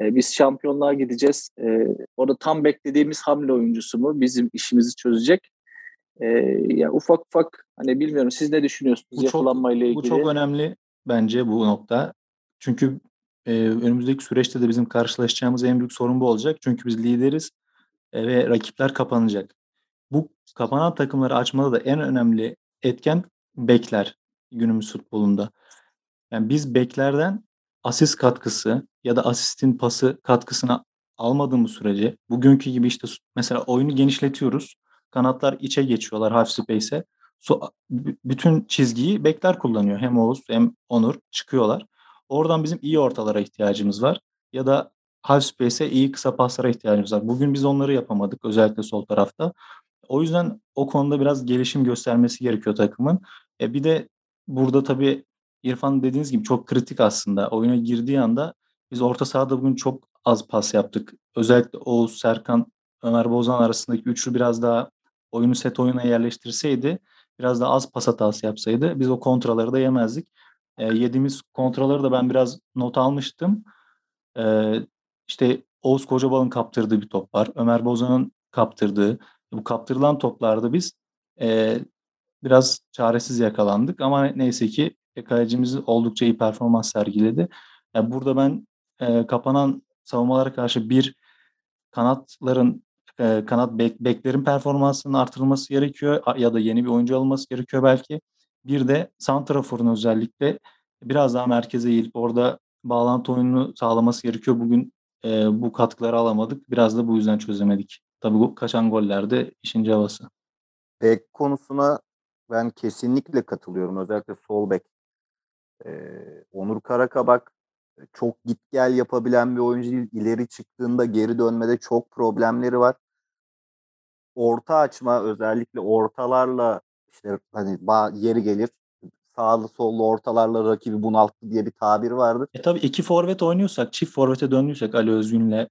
e, biz şampiyonluğa gideceğiz. E, orada tam beklediğimiz hamle oyuncusu mu? Bizim işimizi çözecek. E, ya ufak ufak hani bilmiyorum siz ne düşünüyorsunuz bu yapılanmayla çok, ilgili? Bu çok önemli bence bu nokta. Çünkü e, önümüzdeki süreçte de bizim karşılaşacağımız en büyük sorun bu olacak. Çünkü biz lideriz e, ve rakipler kapanacak. Bu kapanan takımları açmada da en önemli etken bekler günümüz futbolunda. Yani biz beklerden asist katkısı ya da asistin pası katkısını almadığımız sürece bugünkü gibi işte mesela oyunu genişletiyoruz. Kanatlar içe geçiyorlar half space'e. So, bütün çizgiyi bekler kullanıyor. Hem Oğuz hem Onur çıkıyorlar. Oradan bizim iyi ortalara ihtiyacımız var. Ya da half space'e iyi kısa paslara ihtiyacımız var. Bugün biz onları yapamadık özellikle sol tarafta. O yüzden o konuda biraz gelişim göstermesi gerekiyor takımın. E bir de burada tabii İrfan dediğiniz gibi çok kritik aslında. Oyuna girdiği anda biz orta sahada bugün çok az pas yaptık. Özellikle Oğuz, Serkan, Ömer Bozan arasındaki üçlü biraz daha oyunu set oyuna yerleştirseydi, biraz daha az pas hatası yapsaydı biz o kontraları da yemezdik. E, yediğimiz kontraları da ben biraz not almıştım. E, işte Oğuz Kocabal'ın kaptırdığı bir top var. Ömer Bozan'ın kaptırdığı. Bu kaptırılan toplarda biz e, biraz çaresiz yakalandık ama neyse ki kalecimiz oldukça iyi performans sergiledi. Yani burada ben e, kapanan savunmalara karşı bir kanatların e, kanat bek, beklerin performansının artırılması gerekiyor ya da yeni bir oyuncu alınması gerekiyor belki. Bir de Santrafor'un özellikle biraz daha merkeze eğilip orada bağlantı oyununu sağlaması gerekiyor. Bugün e, bu katkıları alamadık. Biraz da bu yüzden çözemedik. Tabii kaçan gollerde işin cevası. Bek konusuna ben kesinlikle katılıyorum. Özellikle sol bek. Ee, Onur Karakabak çok git gel yapabilen bir oyuncu değil. İleri çıktığında geri dönmede çok problemleri var. Orta açma özellikle ortalarla işte hani yeri gelir sağlı sollu ortalarla rakibi bunalttı diye bir tabir vardır. E tabii iki forvet oynuyorsak, çift forvete döndüysek Ali Özgün'le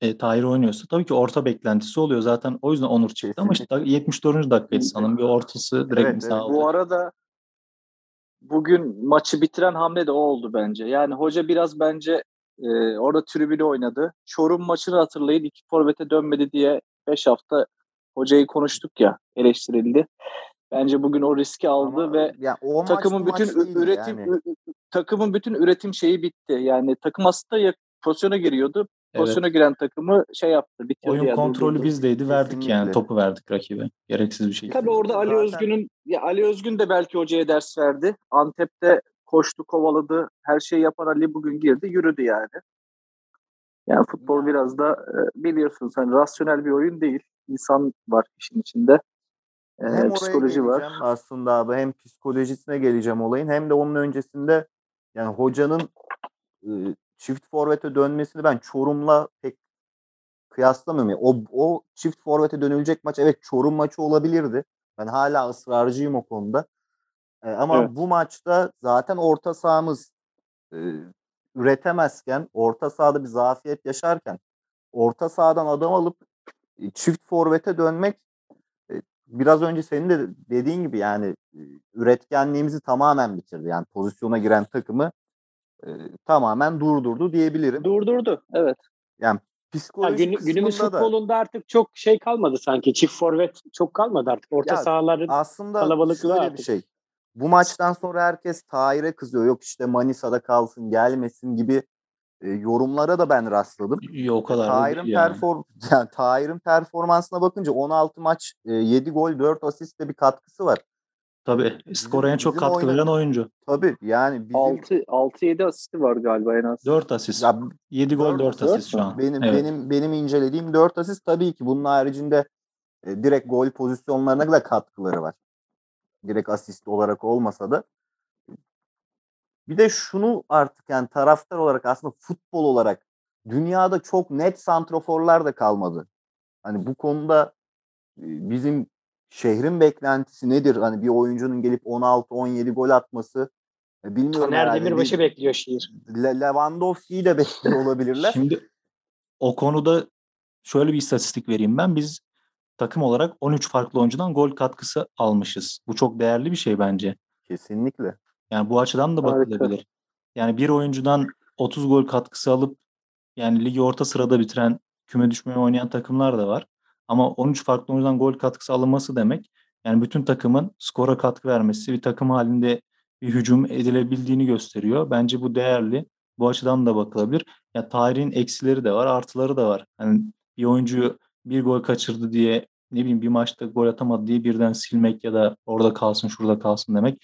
e, Tahir oynuyorsa tabii ki orta beklentisi oluyor. Zaten o yüzden Onur çıktı Kesinlikle. ama işte 74. dakikaydı sanırım bir ortası direkt evet, evet. Bu arada bugün maçı bitiren hamle de o oldu bence. Yani hoca biraz bence e, orada tribünü oynadı. Çorum maçını hatırlayın iki forvete dönmedi diye 5 hafta hocayı konuştuk ya eleştirildi. Bence bugün o riski aldı Ama ve ya o takımın bütün üretim yani. takımın bütün üretim şeyi bitti. Yani takım aslında pozisyona giriyordu. Pozisyona evet. giren takımı şey yaptı, bitirdi. Oyun yani, kontrolü durdurdu. bizdeydi, verdik Kesinlikle. yani topu verdik rakibe. Gereksiz bir şey. Tabii orada Ali Özgün'ün ya Ali Özgün de belki hocaya ders verdi. Antep'te koştu, kovaladı. Her şeyi yapan Ali bugün girdi, yürüdü yani. Yani futbol biraz da e, biliyorsunuz hani rasyonel bir oyun değil. İnsan var işin içinde. E, hem psikoloji var. Aslında abi hem psikolojisine geleceğim olayın hem de onun öncesinde yani hocanın çift forvete dönmesini ben Çorum'la pek kıyaslamıyorum. Yani o, o çift forvete dönülecek maç evet Çorum maçı olabilirdi. Ben hala ısrarcıyım o konuda. E, ama evet. bu maçta zaten orta sahamız e, üretemezken, orta sahada bir zafiyet yaşarken orta sahadan adam alıp e, çift forvete dönmek e, biraz önce senin de dediğin gibi yani e, üretkenliğimizi tamamen bitirdi. Yani pozisyona giren takımı e, tamamen durdurdu diyebilirim. Durdurdu evet. Yani psikolojik ya gün, günümüz da, futbolunda artık çok şey kalmadı sanki. Çift forvet çok kalmadı artık. Orta ya, sahaların aslında kalabalıklığı artık. bir şey. bu maçtan sonra herkes Tahir'e kızıyor. Yok işte Manisa'da kalsın, gelmesin gibi e, yorumlara da ben rastladım. Yok o kadar. Tahir'in yani. perform yani Tahir'in performansına bakınca 16 maç, e, 7 gol, 4 asistle bir katkısı var. Tabii. Skora en çok katkı veren oyuncu. Tabii yani bizim 6 6 7 asisti var galiba en az. 4 asist. ya 7 gol dört- 4 dört asist şu an. benim Evet. benim benim incelediğim 4 asist tabii ki bunun haricinde e, direkt gol pozisyonlarına da katkıları var. Direkt asist olarak olmasa da. Bir de şunu artık yani taraftar olarak aslında futbol olarak dünyada çok net santroforlar da kalmadı. Hani bu konuda e, bizim şehrin beklentisi nedir? Hani bir oyuncunun gelip 16-17 gol atması e, bilmiyorum. Taner. Demirbaş'ı Bir- bekliyor şiir. Le- Lewandowski'yi de bekliyor olabilirler. Şimdi o konuda şöyle bir istatistik vereyim ben. Biz takım olarak 13 farklı oyuncudan gol katkısı almışız. Bu çok değerli bir şey bence. Kesinlikle. Yani bu açıdan da Harika. bakılabilir. Yani bir oyuncudan 30 gol katkısı alıp yani ligi orta sırada bitiren küme düşmeye oynayan takımlar da var. Ama 13 farklı oyuncudan gol katkısı alınması demek yani bütün takımın skora katkı vermesi, bir takım halinde bir hücum edilebildiğini gösteriyor. Bence bu değerli. Bu açıdan da bakılabilir. Ya Tahir'in eksileri de var, artıları da var. Hani bir oyuncu bir gol kaçırdı diye ne bileyim bir maçta gol atamadı diye birden silmek ya da orada kalsın şurada kalsın demek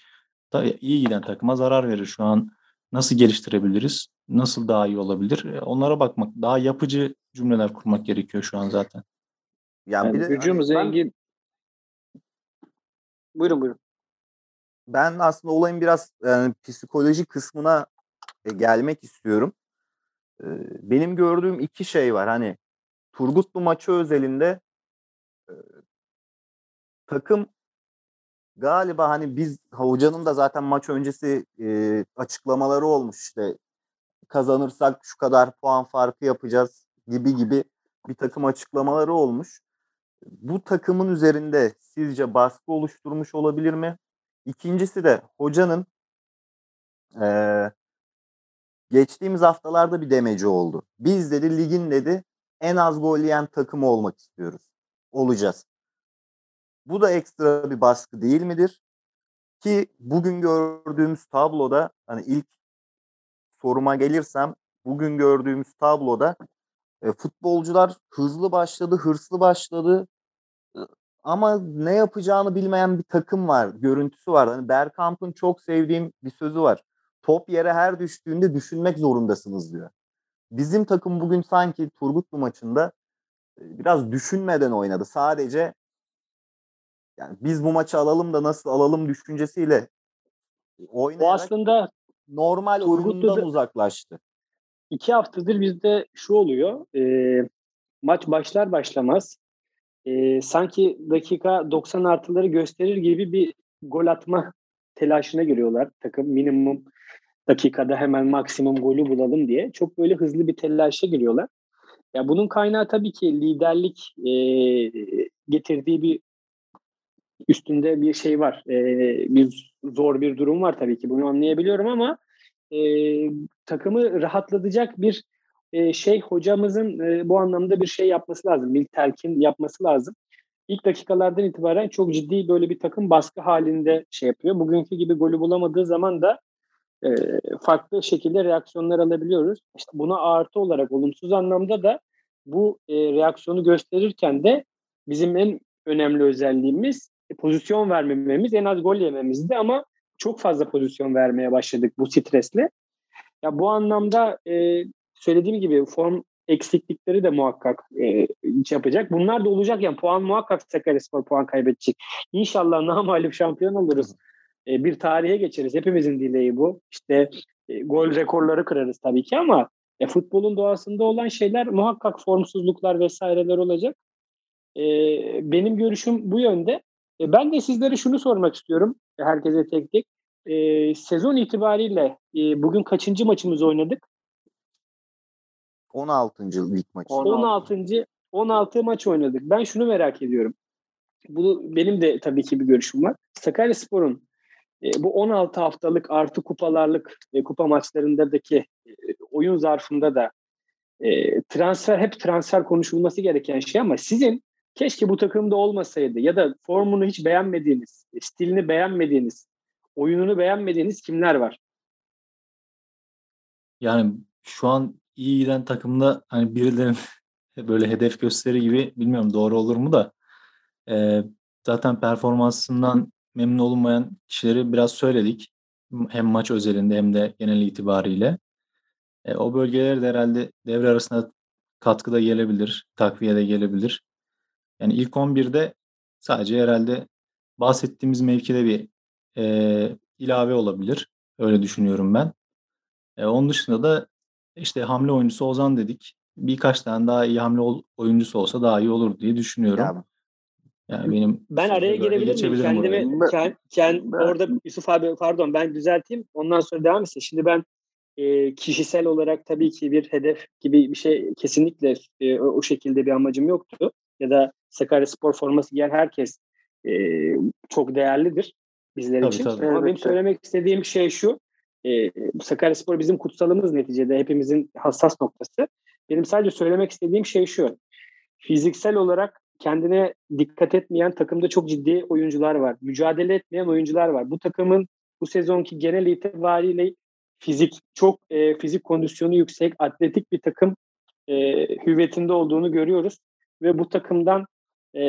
da iyi giden takıma zarar verir. Şu an nasıl geliştirebiliriz? Nasıl daha iyi olabilir? E, Onlara bakmak, daha yapıcı cümleler kurmak gerekiyor şu an zaten. Yani, Yani bir de hücum hani ben- zengin. Buyurun buyurun. ben aslında olayın biraz yani psikoloji kısmına e, gelmek istiyorum. E, benim gördüğüm iki şey var. Hani Turgutlu maçı özelinde e, takım galiba hani biz hocanın da zaten maç öncesi e, açıklamaları olmuş işte kazanırsak şu kadar puan farkı yapacağız gibi gibi bir takım açıklamaları olmuş. Bu takımın üzerinde sizce baskı oluşturmuş olabilir mi? İkincisi de hocanın eee, geçtiğimiz haftalarda bir demeci oldu. Biz dedi ligin dedi en az gol yiyen takımı olmak istiyoruz. Olacağız. Bu da ekstra bir baskı değil midir? Ki bugün gördüğümüz tabloda hani ilk soruma gelirsem bugün gördüğümüz tabloda e, futbolcular hızlı başladı, hırslı başladı. E, Ama ne yapacağını bilmeyen bir takım var, görüntüsü var. Hani Bergkamp'ın çok sevdiğim bir sözü var. Top yere her düştüğünde düşünmek zorundasınız diyor. Bizim takım bugün sanki Turgutlu maçında e, biraz düşünmeden oynadı. Sadece yani biz bu maçı alalım da nasıl alalım düşüncesiyle Bu oynayarak aslında normal Turgutlu oyundan da- uzaklaştı. İki haftadır bizde şu oluyor. e, maç başlar başlamaz e, sanki dakika 90 artıları gösterir gibi bir gol atma telaşına giriyorlar takım. Minimum dakikada hemen maksimum golü bulalım diye. Çok böyle hızlı bir telaşa giriyorlar. Ya bunun kaynağı tabii ki liderlik e, getirdiği bir üstünde bir şey var. E, bir zor bir durum var tabii ki. Bunu anlayabiliyorum ama e, takımı rahatlatacak bir e, şey hocamızın e, bu anlamda bir şey yapması lazım. Bir telkin yapması lazım. İlk dakikalardan itibaren çok ciddi böyle bir takım baskı halinde şey yapıyor. Bugünkü gibi golü bulamadığı zaman da e, farklı şekilde reaksiyonlar alabiliyoruz. İşte buna artı olarak olumsuz anlamda da bu e, reaksiyonu gösterirken de bizim en önemli özelliğimiz e, pozisyon vermememiz, en az gol yememizdi ama çok fazla pozisyon vermeye başladık bu stresle. Ya bu anlamda e, söylediğim gibi form eksiklikleri de muhakkak e, şey yapacak. Bunlar da olacak yani puan muhakkak Sakaryaspor puan kaybedecek. İnşallah namalip şampiyon oluruz. E, bir tarihe geçeriz. Hepimizin dileği bu. İşte e, gol rekorları kırarız tabii ki ama e, futbolun doğasında olan şeyler muhakkak formsuzluklar vesaireler olacak. E, benim görüşüm bu yönde. E, ben de sizlere şunu sormak istiyorum. Herkese tek tek. E, sezon itibariyle e, bugün kaçıncı maçımızı oynadık? 16. lig maçı. 16. 16 maç oynadık. Ben şunu merak ediyorum. Bu benim de tabii ki bir görüşüm var. Sakaryaspor'un e, bu 16 haftalık artı kupalarlık e, kupa maçlarındaki e, oyun zarfında da e, transfer hep transfer konuşulması gereken şey ama sizin keşke bu takımda olmasaydı ya da formunu hiç beğenmediğiniz, stilini beğenmediğiniz oyununu beğenmediğiniz kimler var? Yani şu an iyi giden takımda hani birilerinin böyle hedef gösteri gibi bilmiyorum doğru olur mu da e, zaten performansından memnun olunmayan kişileri biraz söyledik. Hem maç özelinde hem de genel itibariyle. E, o bölgeler de herhalde devre arasında katkıda gelebilir, takviye de gelebilir. Yani ilk 11'de sadece herhalde bahsettiğimiz mevkide bir e, ilave olabilir. Öyle düşünüyorum ben. E, onun dışında da işte hamle oyuncusu Ozan dedik. Birkaç tane daha iyi hamle oyuncusu olsa daha iyi olur diye düşünüyorum. Ya, yani benim ben araya girebilir miyim? Kendimi kend, kend, ben, orada Yusuf abi pardon ben düzelteyim. Ondan sonra devam etsin. Şimdi ben e, kişisel olarak tabii ki bir hedef gibi bir şey kesinlikle e, o, o şekilde bir amacım yoktu. Ya da Sakarya Spor forması giyen herkes e, çok değerlidir bizler tabii, için. Tabii. Ama benim söylemek istediğim şey şu. E, Sakaryaspor bizim kutsalımız neticede hepimizin hassas noktası. Benim sadece söylemek istediğim şey şu. Fiziksel olarak kendine dikkat etmeyen takımda çok ciddi oyuncular var. Mücadele etmeyen oyuncular var. Bu takımın bu sezonki genel itibariyle fizik çok e, fizik kondisyonu yüksek, atletik bir takım e, hüviyetinde olduğunu görüyoruz ve bu takımdan e,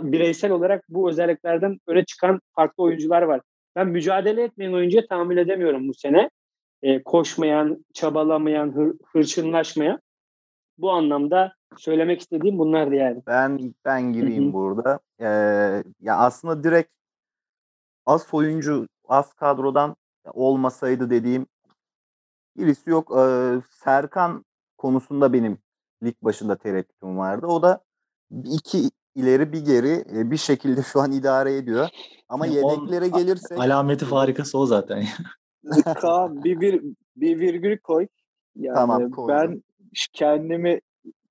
bireysel olarak bu özelliklerden öne çıkan farklı oyuncular var. Ben mücadele etmeyen oyuncuya tahammül edemiyorum bu sene. E, koşmayan, çabalamayan, hır, hırçınlaşmayan. Bu anlamda söylemek istediğim bunlardı yani. Ben ben gireyim burada. Ee, ya aslında direkt az oyuncu, az kadrodan olmasaydı dediğim birisi yok. Ee, Serkan konusunda benim lig başında tereddütüm vardı. O da iki ileri bir geri bir şekilde şu an idare ediyor. Ama yedeklere gelirse alameti farikası o zaten. Kaan bir, bir, bir virgül koy. Yani tamam, ben kendimi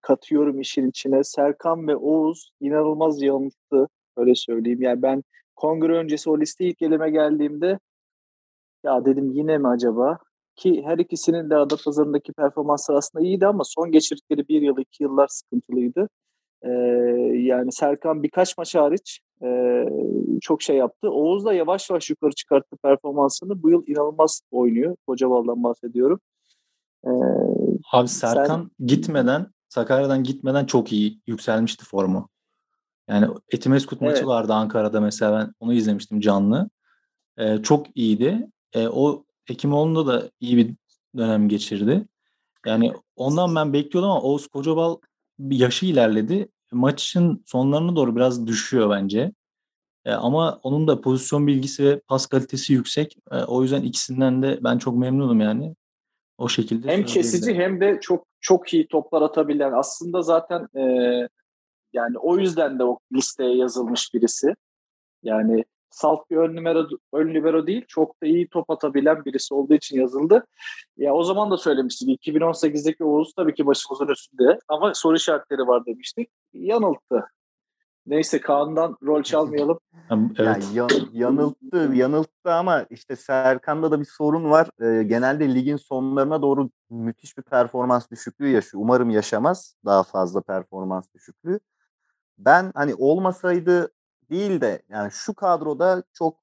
katıyorum işin içine. Serkan ve Oğuz inanılmaz yanılttı. Öyle söyleyeyim. Yani ben kongre öncesi o liste ilk elime geldiğimde ya dedim yine mi acaba? Ki her ikisinin de Adapazarı'ndaki performansları aslında iyiydi ama son geçirdikleri bir yıl iki yıllar sıkıntılıydı. Ee, yani Serkan birkaç maç hariç e, çok şey yaptı. Oğuz da yavaş yavaş yukarı çıkarttı performansını. Bu yıl inanılmaz oynuyor. Kocaval'dan bahsediyorum. Ee, Abi Serkan sen... gitmeden Sakarya'dan gitmeden çok iyi yükselmişti formu. Yani Etimeskut evet. maçı vardı Ankara'da mesela ben onu izlemiştim canlı. Ee, çok iyiydi. Ee, o Ekimoğlu'nda da iyi bir dönem geçirdi. Yani ondan ben bekliyordum ama Oğuz Kocabal yaşı ilerledi. Maçın sonlarına doğru biraz düşüyor bence. E, ama onun da pozisyon bilgisi ve pas kalitesi yüksek. E, o yüzden ikisinden de ben çok memnunum yani. O şekilde. Hem kesici hem de çok çok iyi toplar atabilen. Aslında zaten e, yani o yüzden de o listeye yazılmış birisi. Yani salt bir ön numara ön libero değil çok da iyi top atabilen birisi olduğu için yazıldı. Ya o zaman da söylemiştik 2018'deki Oğuz tabii ki başımızın üstünde ama soru işaretleri var demiştik. Yanılttı. Neyse Kaan'dan rol çalmayalım. evet. Yani yan, yanılttı, yanılttı ama işte Serkan'da da bir sorun var. Ee, genelde ligin sonlarına doğru müthiş bir performans düşüklüğü yaşıyor. Umarım yaşamaz daha fazla performans düşüklüğü. Ben hani olmasaydı değil de yani şu kadroda çok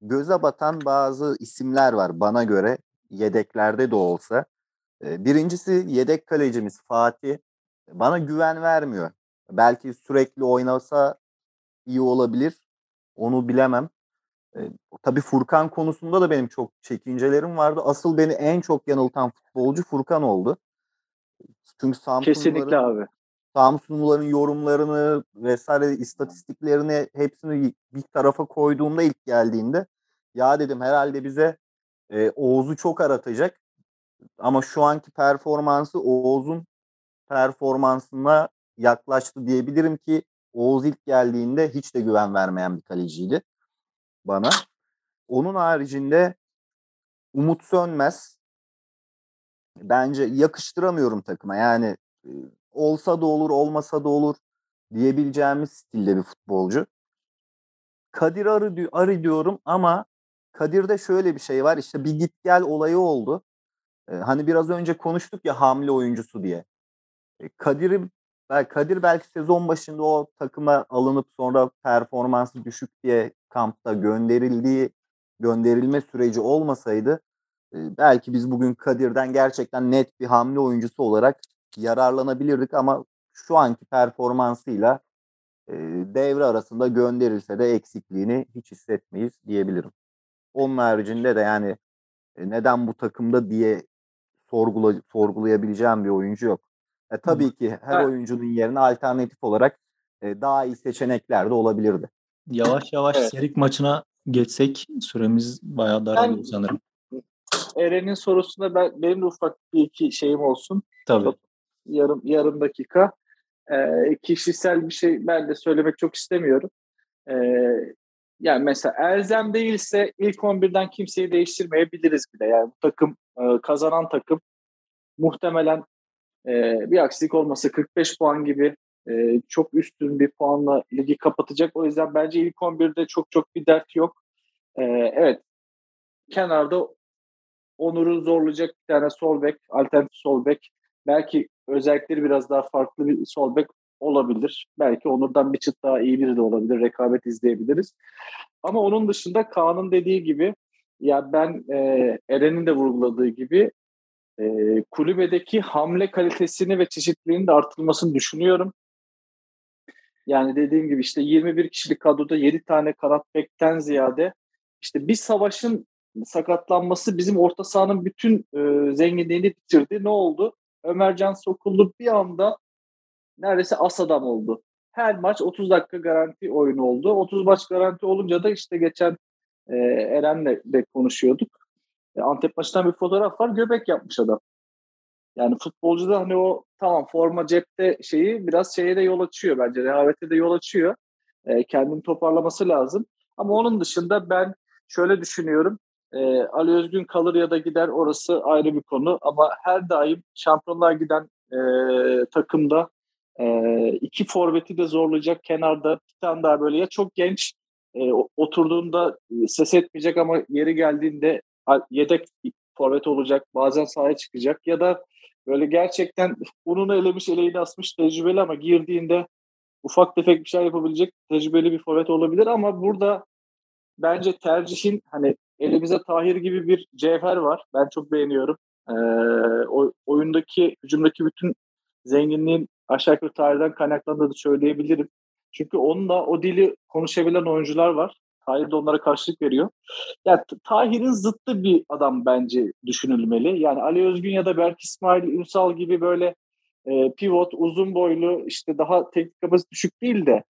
göze batan bazı isimler var bana göre yedeklerde de olsa. Birincisi yedek kalecimiz Fatih. Bana güven vermiyor. Belki sürekli oynasa iyi olabilir. Onu bilemem. E, tabii Furkan konusunda da benim çok çekincelerim vardı. Asıl beni en çok yanıltan futbolcu Furkan oldu. Çünkü Samsunluların, Kesinlikle abi. Samsunluların yorumlarını vesaire istatistiklerini hepsini bir tarafa koyduğumda ilk geldiğinde ya dedim herhalde bize e, Oğuz'u çok aratacak. Ama şu anki performansı Oğuz'un performansına yaklaştı diyebilirim ki Oğuz ilk geldiğinde hiç de güven vermeyen bir kaleciydi bana. Onun haricinde Umut Sönmez bence yakıştıramıyorum takıma. Yani olsa da olur, olmasa da olur diyebileceğimiz stilde bir futbolcu. Kadir Arı, Arı diyorum ama Kadir'de şöyle bir şey var. İşte bir git gel olayı oldu. Ee, hani biraz önce konuştuk ya hamle oyuncusu diye. Ee, Kadir'i Kadir belki sezon başında o takıma alınıp sonra performansı düşük diye kampta gönderildiği gönderilme süreci olmasaydı belki biz bugün Kadir'den gerçekten net bir hamle oyuncusu olarak yararlanabilirdik ama şu anki performansıyla e, devre arasında gönderilse de eksikliğini hiç hissetmeyiz diyebilirim. Onun haricinde de yani e, neden bu takımda diye sorgula, sorgulayabileceğim bir oyuncu yok. E, tabii ki her evet. oyuncunun yerine alternatif olarak e, daha iyi seçenekler de olabilirdi. Yavaş yavaş evet. Serik maçına geçsek süremiz bayağı daralıyor ben, sanırım. Eren'in sorusunda ben, benim de ufak bir iki şeyim olsun. Tabii. Yarım, yarım dakika. Ee, kişisel bir şey ben de söylemek çok istemiyorum. Ee, yani mesela Elzem değilse ilk 11'den kimseyi değiştirmeyebiliriz bile. Yani bu takım e, kazanan takım muhtemelen e, bir aksilik olması 45 puan gibi e, çok üstün bir puanla ligi kapatacak. O yüzden bence ilk 11'de çok çok bir dert yok. E, evet kenarda Onur'u zorlayacak bir tane sol bek, alternatif sol bek. Belki özellikleri biraz daha farklı bir sol bek olabilir. Belki Onur'dan bir çıt daha iyi biri de olabilir. Rekabet izleyebiliriz. Ama onun dışında Kaan'ın dediği gibi ya ben e, Eren'in de vurguladığı gibi e, kulübedeki hamle kalitesini ve çeşitliliğini de artırılmasını düşünüyorum. Yani dediğim gibi işte 21 kişilik kadroda 7 tane kanat bekten ziyade işte bir savaşın sakatlanması bizim orta sahanın bütün e, zenginliğini bitirdi. Ne oldu? Ömercan Sokullu bir anda neredeyse as adam oldu. Her maç 30 dakika garanti oyunu oldu. 30 maç garanti olunca da işte geçen e, Eren'le de konuşuyorduk. E, Antep maçından bir fotoğraf var. Göbek yapmış adam. Yani futbolcuda hani o tamam forma cepte şeyi biraz şeye de yol açıyor bence. Rehavete de yol açıyor. E, kendini toparlaması lazım. Ama onun dışında ben şöyle düşünüyorum. E, Ali Özgün kalır ya da gider orası ayrı bir konu. Ama her daim şampiyonlar giden e, takımda e, iki forveti de zorlayacak. Kenarda bir tane daha böyle. Ya çok genç e, oturduğunda ses etmeyecek ama yeri geldiğinde yedek forvet olacak bazen sahaya çıkacak. Ya da böyle gerçekten ununu elemiş eleğini asmış tecrübeli ama girdiğinde ufak tefek bir şey yapabilecek tecrübeli bir forvet olabilir. Ama burada bence tercihin hani elimize Tahir gibi bir cevher var. Ben çok beğeniyorum. Ee, o, oyundaki, hücumdaki bütün zenginliğin aşağı yukarı Tahir'den kaynaklandığını söyleyebilirim. Çünkü onunla o dili konuşabilen oyuncular var. Tahir de onlara karşılık veriyor. Yani Tahir'in zıttı bir adam bence düşünülmeli. Yani Ali Özgün ya da Berk İsmail Ünsal gibi böyle e, pivot, uzun boylu, işte daha teknik kapasite düşük değil de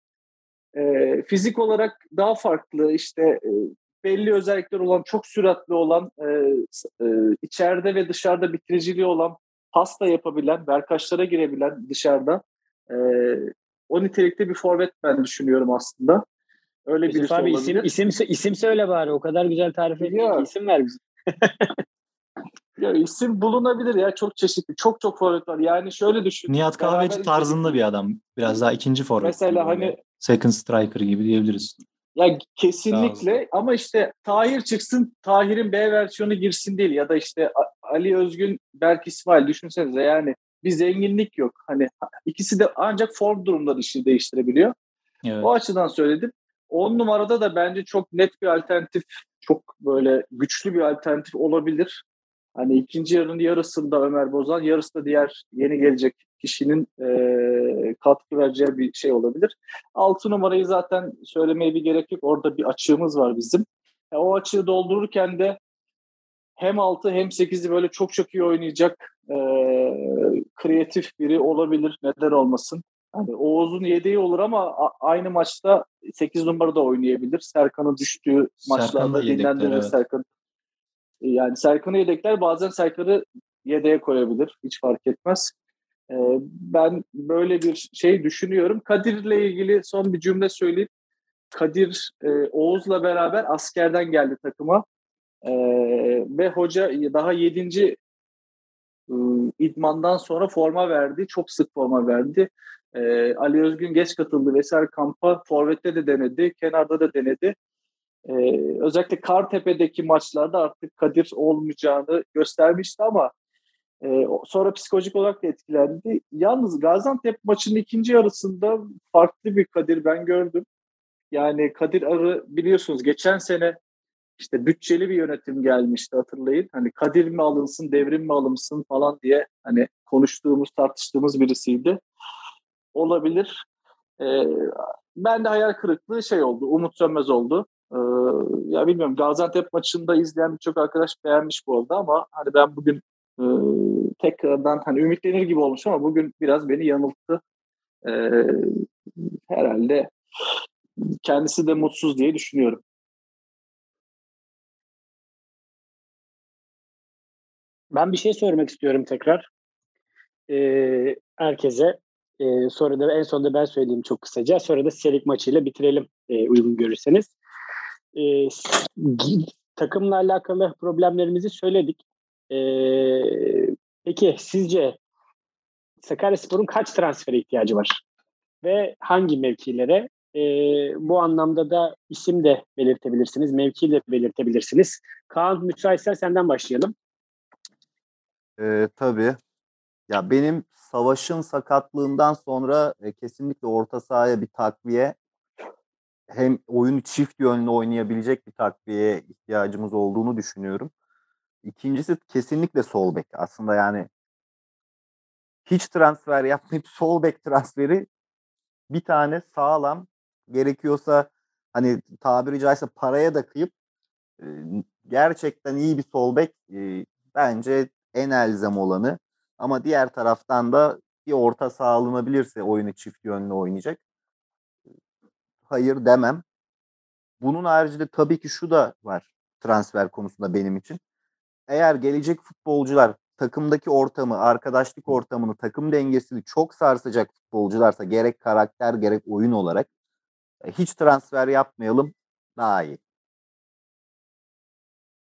e, fizik olarak daha farklı, işte e, belli özellikler olan, çok süratli olan, e, e, içeride ve dışarıda bitiriciliği olan, pasta yapabilen, verkaçlara girebilen dışarıda e, o nitelikte bir forvet ben düşünüyorum aslında. Öyle bir birisi abi olabilir. isim, isim, isim söyle bari. O kadar güzel tarif ediyor ki isim ver bize. ya isim bulunabilir ya. Çok çeşitli. Çok çok forvet var. Yani şöyle düşün. Nihat Kahveci tarzında bir adam. Biraz daha ikinci forvet. Mesela hani second striker gibi diyebiliriz. Ya kesinlikle ama işte Tahir çıksın, Tahir'in B versiyonu girsin değil ya da işte Ali Özgün, Berk İsmail düşünsenize yani bir zenginlik yok. Hani ikisi de ancak form durumları işini değiştirebiliyor. Evet. O açıdan söyledim. 10 numarada da bence çok net bir alternatif, çok böyle güçlü bir alternatif olabilir. Hani ikinci yarının yarısında Ömer Bozan, yarısı da diğer yeni gelecek kişinin e, katkı vereceği bir şey olabilir. 6 numarayı zaten söylemeye bir gerek yok. Orada bir açığımız var bizim. E, o açığı doldururken de hem 6 hem 8'i böyle çok çok iyi oynayacak e, kreatif biri olabilir. Neden olmasın? Yani Oğuz'un yedeği olur ama aynı maçta 8 numarada oynayabilir. Serkan'ın düştüğü maçlarda dinlendirir evet. Serkan. Yani Serkan'ı yedekler bazen Serkan'ı yedeğe koyabilir. Hiç fark etmez. Ee, ben böyle bir şey düşünüyorum. Kadir'le ilgili son bir cümle söyleyeyim. Kadir e, Oğuz'la beraber askerden geldi takıma. E, ve hoca daha yedinci e, idmandan sonra forma verdi. Çok sık forma verdi. E, Ali Özgün geç katıldı vesaire kampa. Forvet'te de denedi, kenarda da denedi. E, özellikle Kartepe'deki maçlarda artık Kadir olmayacağını göstermişti ama e, sonra psikolojik olarak da etkilendi. Yalnız Gaziantep maçının ikinci yarısında farklı bir Kadir ben gördüm. Yani Kadir Arı biliyorsunuz geçen sene işte bütçeli bir yönetim gelmişti hatırlayın. Hani Kadir mi alınsın, devrim mi alınsın falan diye hani konuştuğumuz, tartıştığımız birisiydi. Olabilir. Ee, ben de hayal kırıklığı şey oldu, Umut Sönmez oldu. Ee, ya bilmiyorum Gaziantep maçında izleyen birçok arkadaş beğenmiş bu arada ama hani ben bugün e, tekrardan hani ümitlenir gibi olmuş ama bugün biraz beni yanılttı. Ee, herhalde kendisi de mutsuz diye düşünüyorum. Ben bir şey sormak istiyorum tekrar. Ee, herkese. Ee, sonra da en sonunda ben söyleyeyim çok kısaca. Sonra da Selik maçıyla bitirelim e, uygun görürseniz. Ee, takımla alakalı problemlerimizi söyledik. Ee, peki sizce Sakaryaspor'un kaç transfere ihtiyacı var? Ve hangi mevkilere? E, bu anlamda da isim de belirtebilirsiniz, mevki de belirtebilirsiniz. Kaan müsaitsen senden başlayalım. Ee, tabii. Ya benim savaşın sakatlığından sonra e, kesinlikle orta sahaya bir takviye hem oyunu çift yönlü oynayabilecek bir takviyeye ihtiyacımız olduğunu düşünüyorum. İkincisi kesinlikle sol bek. Aslında yani hiç transfer yapmayıp sol bek transferi bir tane sağlam gerekiyorsa hani tabiri caizse paraya da kıyıp e, gerçekten iyi bir sol bek e, bence en elzem olanı. Ama diğer taraftan da bir orta sağlanabilirse oyunu çift yönlü oynayacak. Hayır demem. Bunun haricinde tabii ki şu da var transfer konusunda benim için. Eğer gelecek futbolcular takımdaki ortamı, arkadaşlık ortamını, takım dengesini çok sarsacak futbolcularsa gerek karakter gerek oyun olarak e, hiç transfer yapmayalım daha iyi.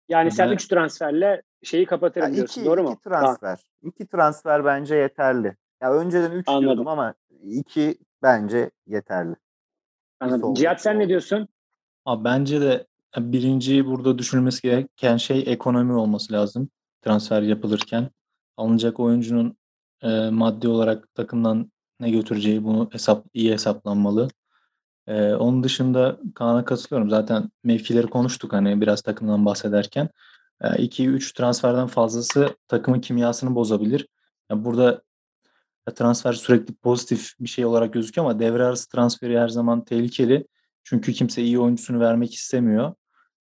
Yani sen 3 transferle şeyi kapatırım ya diyorsun. Iki, doğru iki mu? transfer. Ha. İki transfer bence yeterli. Ya önceden 3 diyordum ama iki bence yeterli. Anladım. Cihat sen ne diyorsun? Abi bence de birinci burada düşünülmesi gereken şey ekonomi olması lazım transfer yapılırken. Alınacak oyuncunun e, maddi olarak takımdan ne götüreceği bunu hesap iyi hesaplanmalı. E, onun dışında Kaan'a katılıyorum. Zaten mevkileri konuştuk hani biraz takımdan bahsederken. 2-3 e, transferden fazlası takımın kimyasını bozabilir. Yani burada transfer sürekli pozitif bir şey olarak gözüküyor ama devre arası transferi her zaman tehlikeli. Çünkü kimse iyi oyuncusunu vermek istemiyor.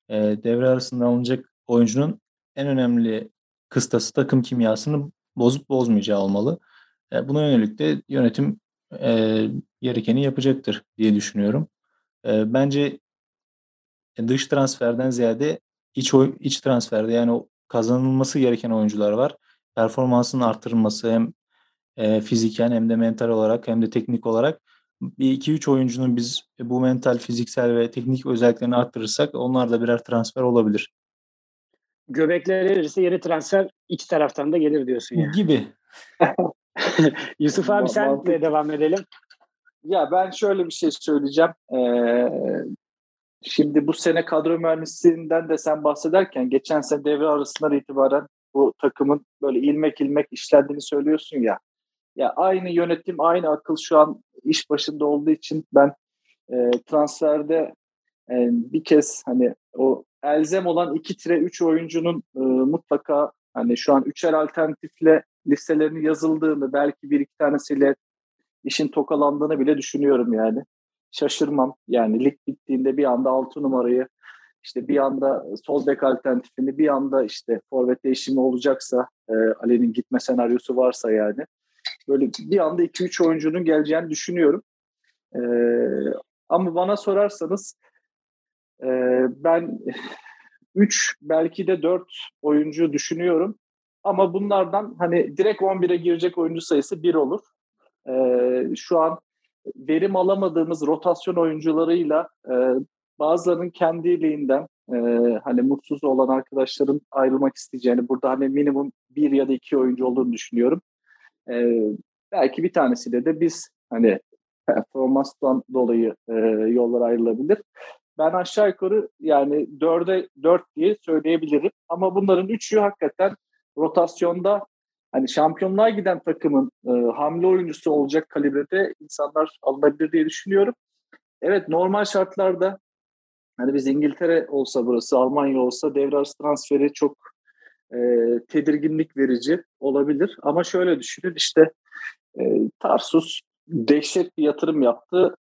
E, devre arasında alınacak oyuncunun en önemli kıstası takım kimyasını bozup bozmayacağı olmalı. E, buna yönelik de yönetim e, gerekeni yapacaktır diye düşünüyorum. E, bence dış transferden ziyade iç iç transferde yani kazanılması gereken oyuncular var. Performansının artırılması hem e, fiziken hem de mental olarak hem de teknik olarak bir iki üç oyuncunun biz bu mental, fiziksel ve teknik özelliklerini arttırırsak onlar da birer transfer olabilir. Göbekler erirse yeni transfer iki taraftan da gelir diyorsun yani. Gibi. Yusuf abi sen de devam edelim. Ya ben şöyle bir şey söyleyeceğim. Ee, şimdi bu sene kadro mühendisliğinden de sen bahsederken geçen sene devre arasından itibaren bu takımın böyle ilmek ilmek işlendiğini söylüyorsun ya. Ya aynı yönetim, aynı akıl şu an iş başında olduğu için ben e, transferde e, bir kez hani o elzem olan 2-3 oyuncunun e, mutlaka hani şu an üçer alternatifle listelerinin yazıldığını belki bir iki tanesiyle işin tokalandığını bile düşünüyorum yani. Şaşırmam. Yani lig bittiğinde bir anda 6 numarayı işte bir anda sol bek alternatifini bir anda işte forvet değişimi olacaksa e, Ali'nin gitme senaryosu varsa yani böyle bir anda 2-3 oyuncunun geleceğini düşünüyorum. E, ama bana sorarsanız e, ben 3 belki de 4 oyuncu düşünüyorum. Ama bunlardan hani direkt 11'e girecek oyuncu sayısı 1 olur. Ee, şu an verim alamadığımız rotasyon oyuncularıyla e, bazılarının kendiliğinden e, hani mutsuz olan arkadaşların ayrılmak isteyeceğini burada hani minimum bir ya da iki oyuncu olduğunu düşünüyorum. E, belki bir tanesiyle de biz hani performanstan dolayı e, yollar ayrılabilir. Ben aşağı yukarı yani dörde dört diye söyleyebilirim. Ama bunların üçü hakikaten rotasyonda hani şampiyonluğa giden takımın e, hamle oyuncusu olacak kalibrede insanlar alınabilir diye düşünüyorum. Evet normal şartlarda Hani biz İngiltere olsa burası, Almanya olsa devre transferi çok e, tedirginlik verici olabilir. Ama şöyle düşünün işte e, Tarsus dehşet bir yatırım yaptı.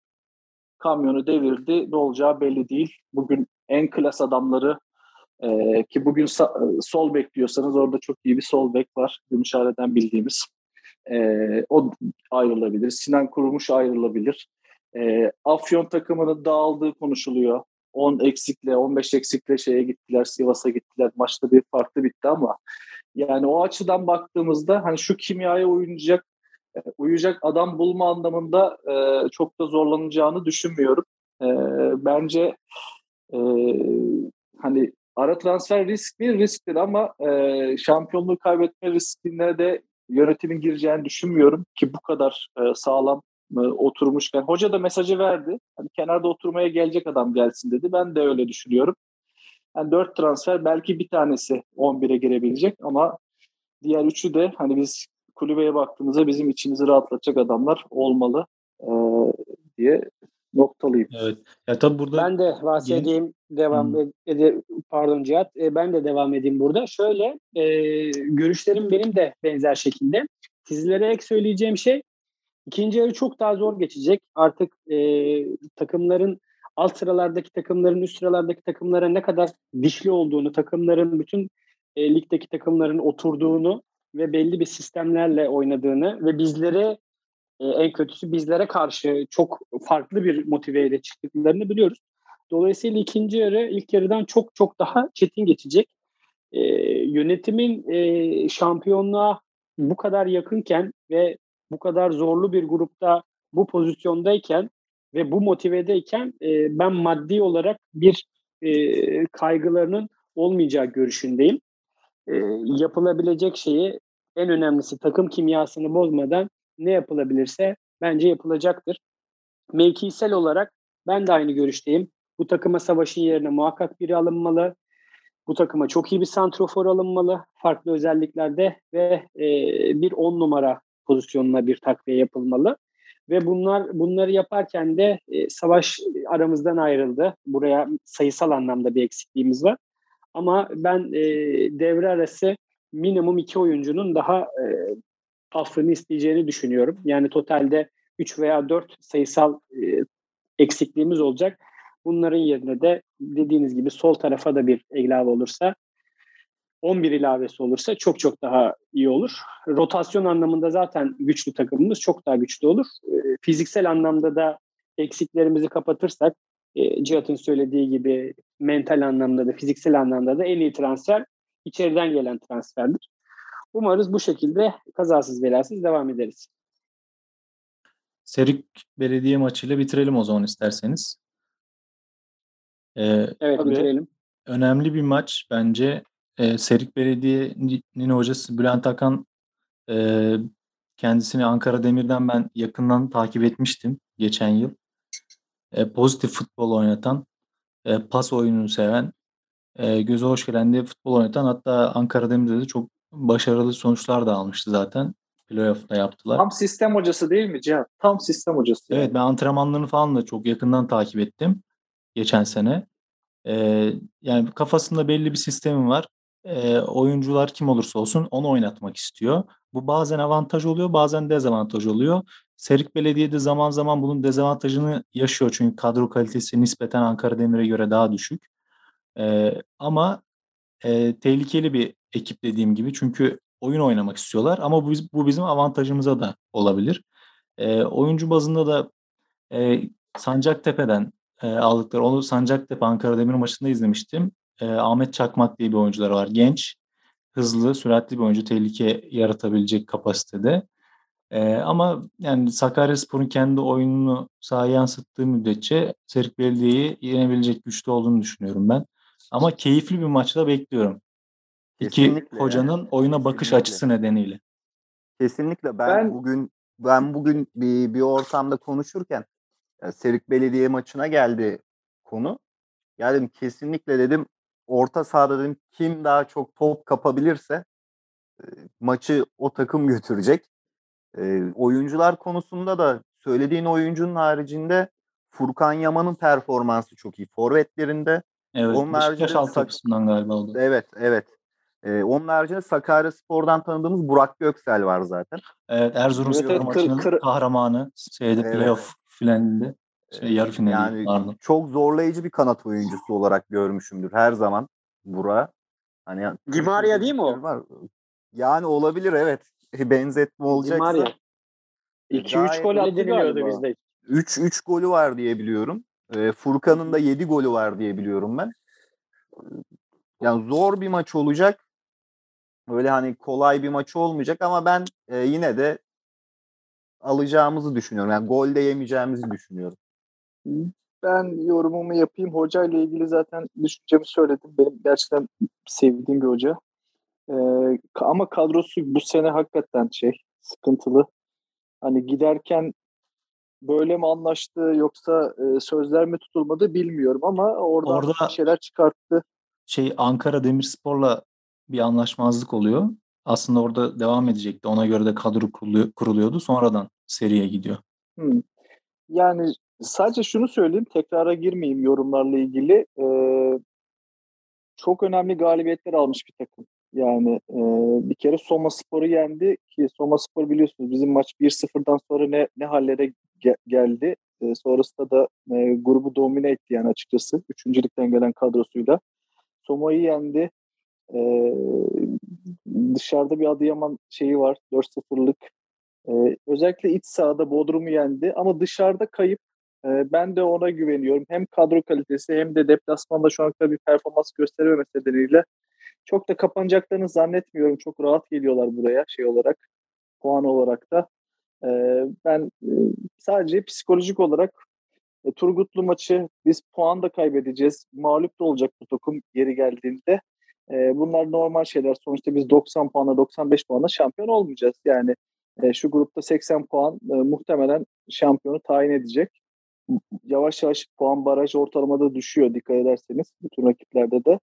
Kamyonu devirdi. Ne olacağı belli değil. Bugün en klas adamları e, ki bugün sa- sol bekliyorsanız orada çok iyi bir sol bek var. Gümüşhane'den bildiğimiz. E, o ayrılabilir. Sinan Kurumuş ayrılabilir. E, Afyon takımının dağıldığı konuşuluyor. 10 eksikle, 15 eksikle şeye gittiler, Sivas'a gittiler. Maçta bir farklı bitti ama yani o açıdan baktığımızda hani şu kimyaya uyacak e, uyacak adam bulma anlamında e, çok da zorlanacağını düşünmüyorum. E, bence e, hani ara transfer risk bir risktir ama e, şampiyonluğu kaybetme riskine de yönetimin gireceğini düşünmüyorum ki bu kadar e, sağlam oturmuşken. Hoca da mesajı verdi. Hani kenarda oturmaya gelecek adam gelsin dedi. Ben de öyle düşünüyorum. Yani dört transfer belki bir tanesi 11'e girebilecek ama diğer üçü de hani biz kulübeye baktığımızda bizim içimizi rahatlatacak adamlar olmalı e, diye noktalıyım. Evet. Ya tabii burada ben de bahsedeyim yeni... devam hmm. ed- pardon Cihat e, ben de devam edeyim burada. Şöyle e, görüşlerim benim de benzer şekilde. Sizlere ek söyleyeceğim şey ikinci yarı çok daha zor geçecek. Artık e, takımların alt sıralardaki takımların üst sıralardaki takımlara ne kadar dişli olduğunu, takımların bütün e, ligdeki takımların oturduğunu ve belli bir sistemlerle oynadığını ve bizlere e, en kötüsü bizlere karşı çok farklı bir motiveyle çıktıklarını biliyoruz. Dolayısıyla ikinci yarı ilk yarıdan çok çok daha çetin geçecek. E, yönetimin e, şampiyonluğa bu kadar yakınken ve bu kadar zorlu bir grupta bu pozisyondayken ve bu motivedeyken e, ben maddi olarak bir e, kaygılarının olmayacağı görüşündeyim. E, yapılabilecek şeyi en önemlisi takım kimyasını bozmadan ne yapılabilirse bence yapılacaktır. Mevkisel olarak ben de aynı görüşteyim. Bu takıma savaşın yerine muhakkak biri alınmalı. Bu takıma çok iyi bir santrofor alınmalı. Farklı özelliklerde ve e, bir on numara pozisyonuna bir takviye yapılmalı. Ve bunlar bunları yaparken de e, savaş aramızdan ayrıldı. Buraya sayısal anlamda bir eksikliğimiz var. Ama ben e, devre arası minimum iki oyuncunun daha e, affını isteyeceğini düşünüyorum. Yani totalde 3 veya 4 sayısal e, eksikliğimiz olacak. Bunların yerine de dediğiniz gibi sol tarafa da bir ilave olursa 11 ilavesi olursa çok çok daha iyi olur. Rotasyon anlamında zaten güçlü takımımız çok daha güçlü olur. E, fiziksel anlamda da eksiklerimizi kapatırsak e, Cihat'ın söylediği gibi mental anlamda da fiziksel anlamda da en iyi transfer içeriden gelen transferdir. Umarız bu şekilde kazasız belasız devam ederiz. Serik Belediye maçıyla bitirelim o zaman isterseniz. Ee, evet bitirelim. Önemli bir maç bence. Ee, Serik Belediye'nin hocası Bülent Akan e, kendisini Ankara Demir'den ben yakından takip etmiştim geçen yıl. E, pozitif futbol oynatan, e, pas oyununu seven, e, göze hoş gelen de futbol oynatan hatta Ankara Demir'de de çok başarılı sonuçlar da almıştı zaten. Playoff'ta yaptılar. Tam sistem hocası değil mi Cihan? Tam sistem hocası. Yani. Evet ben antrenmanlarını falan da çok yakından takip ettim geçen sene. Ee, yani kafasında belli bir sistemi var. Ee, oyuncular kim olursa olsun onu oynatmak istiyor. Bu bazen avantaj oluyor bazen dezavantaj oluyor. Serik Belediye de zaman zaman bunun dezavantajını yaşıyor. Çünkü kadro kalitesi nispeten Ankara Demir'e göre daha düşük. Ee, ama e, tehlikeli bir ekip dediğim gibi. Çünkü oyun oynamak istiyorlar ama bu, bu bizim avantajımıza da olabilir. E, oyuncu bazında da e, Sancaktepe'den e, aldıkları, onu Sancaktepe Ankara Demir maçında izlemiştim. E, Ahmet Çakmak diye bir oyuncular var. Genç, hızlı, süratli bir oyuncu. Tehlike yaratabilecek kapasitede. E, ama yani Sakaryaspor'un kendi oyununu sahaya yansıttığı müddetçe Serik Belediye'yi yenebilecek güçlü olduğunu düşünüyorum ben. Ama keyifli bir maçta bekliyorum. İki hocanın yani. oyuna bakış Kesinlikle. açısı nedeniyle. Kesinlikle ben, ben bugün ben bugün bir, bir ortamda konuşurken Serik Belediye maçına geldi konu. Geldim kesinlikle dedim orta sahada dedim kim daha çok top kapabilirse e, maçı o takım götürecek. E, oyuncular konusunda da söylediğin oyuncunun haricinde Furkan Yaman'ın performansı çok iyi. Forvetlerinde. Evet. Onun Beşiktaş haricinde altyapısından galiba oldu. Evet, evet. Ee, onun haricinde Sakarya Spor'dan tanıdığımız Burak Göksel var zaten. Evet evet, kır- maçının kır- kahramanı şeyde Evet. playoff finalinde şey, yarı finali Yani pardon. çok zorlayıcı bir kanat oyuncusu olarak görmüşümdür her zaman Burak'ı. Hani Di Maria değil mi o? Var. Yani olabilir evet. Benzetme olacaksa. Maria. 2-3 Gayet gol attı galiba. bizde. 3 3 golü var diye biliyorum. Ee, Furkan'ın da 7 golü var diye biliyorum ben. Yani zor bir maç olacak. Öyle hani kolay bir maç olmayacak ama ben e, yine de alacağımızı düşünüyorum. Yani gol de yemeyeceğimizi düşünüyorum. Ben yorumumu yapayım. Hoca ile ilgili zaten düşüncemi söyledim. Benim gerçekten sevdiğim bir hoca. Ee, ama kadrosu bu sene hakikaten şey sıkıntılı. Hani giderken böyle mi anlaştı yoksa e, sözler mi tutulmadı bilmiyorum ama oradan Orada- bir şeyler çıkarttı. Şey Ankara Demirspor'la bir anlaşmazlık oluyor. Aslında orada devam edecekti. Ona göre de kadro kuruluyor- kuruluyordu. Sonradan seriye gidiyor. Hmm. Yani sadece şunu söyleyeyim, tekrara girmeyeyim yorumlarla ilgili. Ee, çok önemli galibiyetler almış bir takım. Yani e, bir kere Soma Spor'u yendi ki Soma Spor biliyorsunuz bizim maç 1-0'dan sonra ne ne hallere ge- geldi. E, sonrasında da e, grubu domine etti yani açıkçası. Üçüncülükten gelen kadrosuyla. Soma'yı yendi. E, dışarıda bir Adıyaman şeyi var. 4-0'lık ee, özellikle iç sahada Bodrum'u yendi ama dışarıda kayıp. Ee, ben de ona güveniyorum. Hem kadro kalitesi hem de deplasmanda şu an kadar bir performans gösterememesi nedeniyle çok da kapanacaklarını zannetmiyorum. Çok rahat geliyorlar buraya şey olarak, puan olarak da. Ee, ben e, sadece psikolojik olarak e, Turgutlu maçı biz puan da kaybedeceğiz. Mağlup da olacak bu takım geri geldiğinde. E, bunlar normal şeyler. Sonuçta biz 90 puanla 95 puanla şampiyon olmayacağız. Yani e, şu grupta 80 puan muhtemelen şampiyonu tayin edecek. Yavaş yavaş puan baraj ortalamada düşüyor dikkat ederseniz bütün rakiplerde de.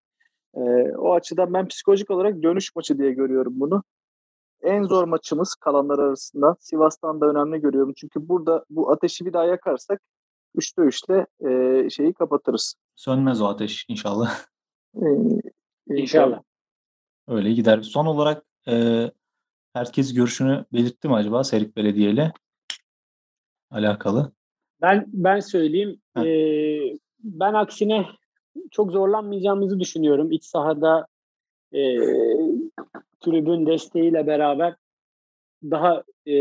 E, o açıdan ben psikolojik olarak dönüş maçı diye görüyorum bunu. En zor maçımız kalanlar arasında. Sivas'tan da önemli görüyorum. Çünkü burada bu ateşi bir daha yakarsak 3'te 3'te e, şeyi kapatırız. Sönmez o ateş inşallah. E, İnşallah. Öyle gider. Son olarak e, herkes görüşünü belirtti mi acaba Serik Belediye ile alakalı? Ben ben söyleyeyim. Heh. Ee, ben aksine çok zorlanmayacağımızı düşünüyorum. İç sahada e, tribün desteğiyle beraber daha e,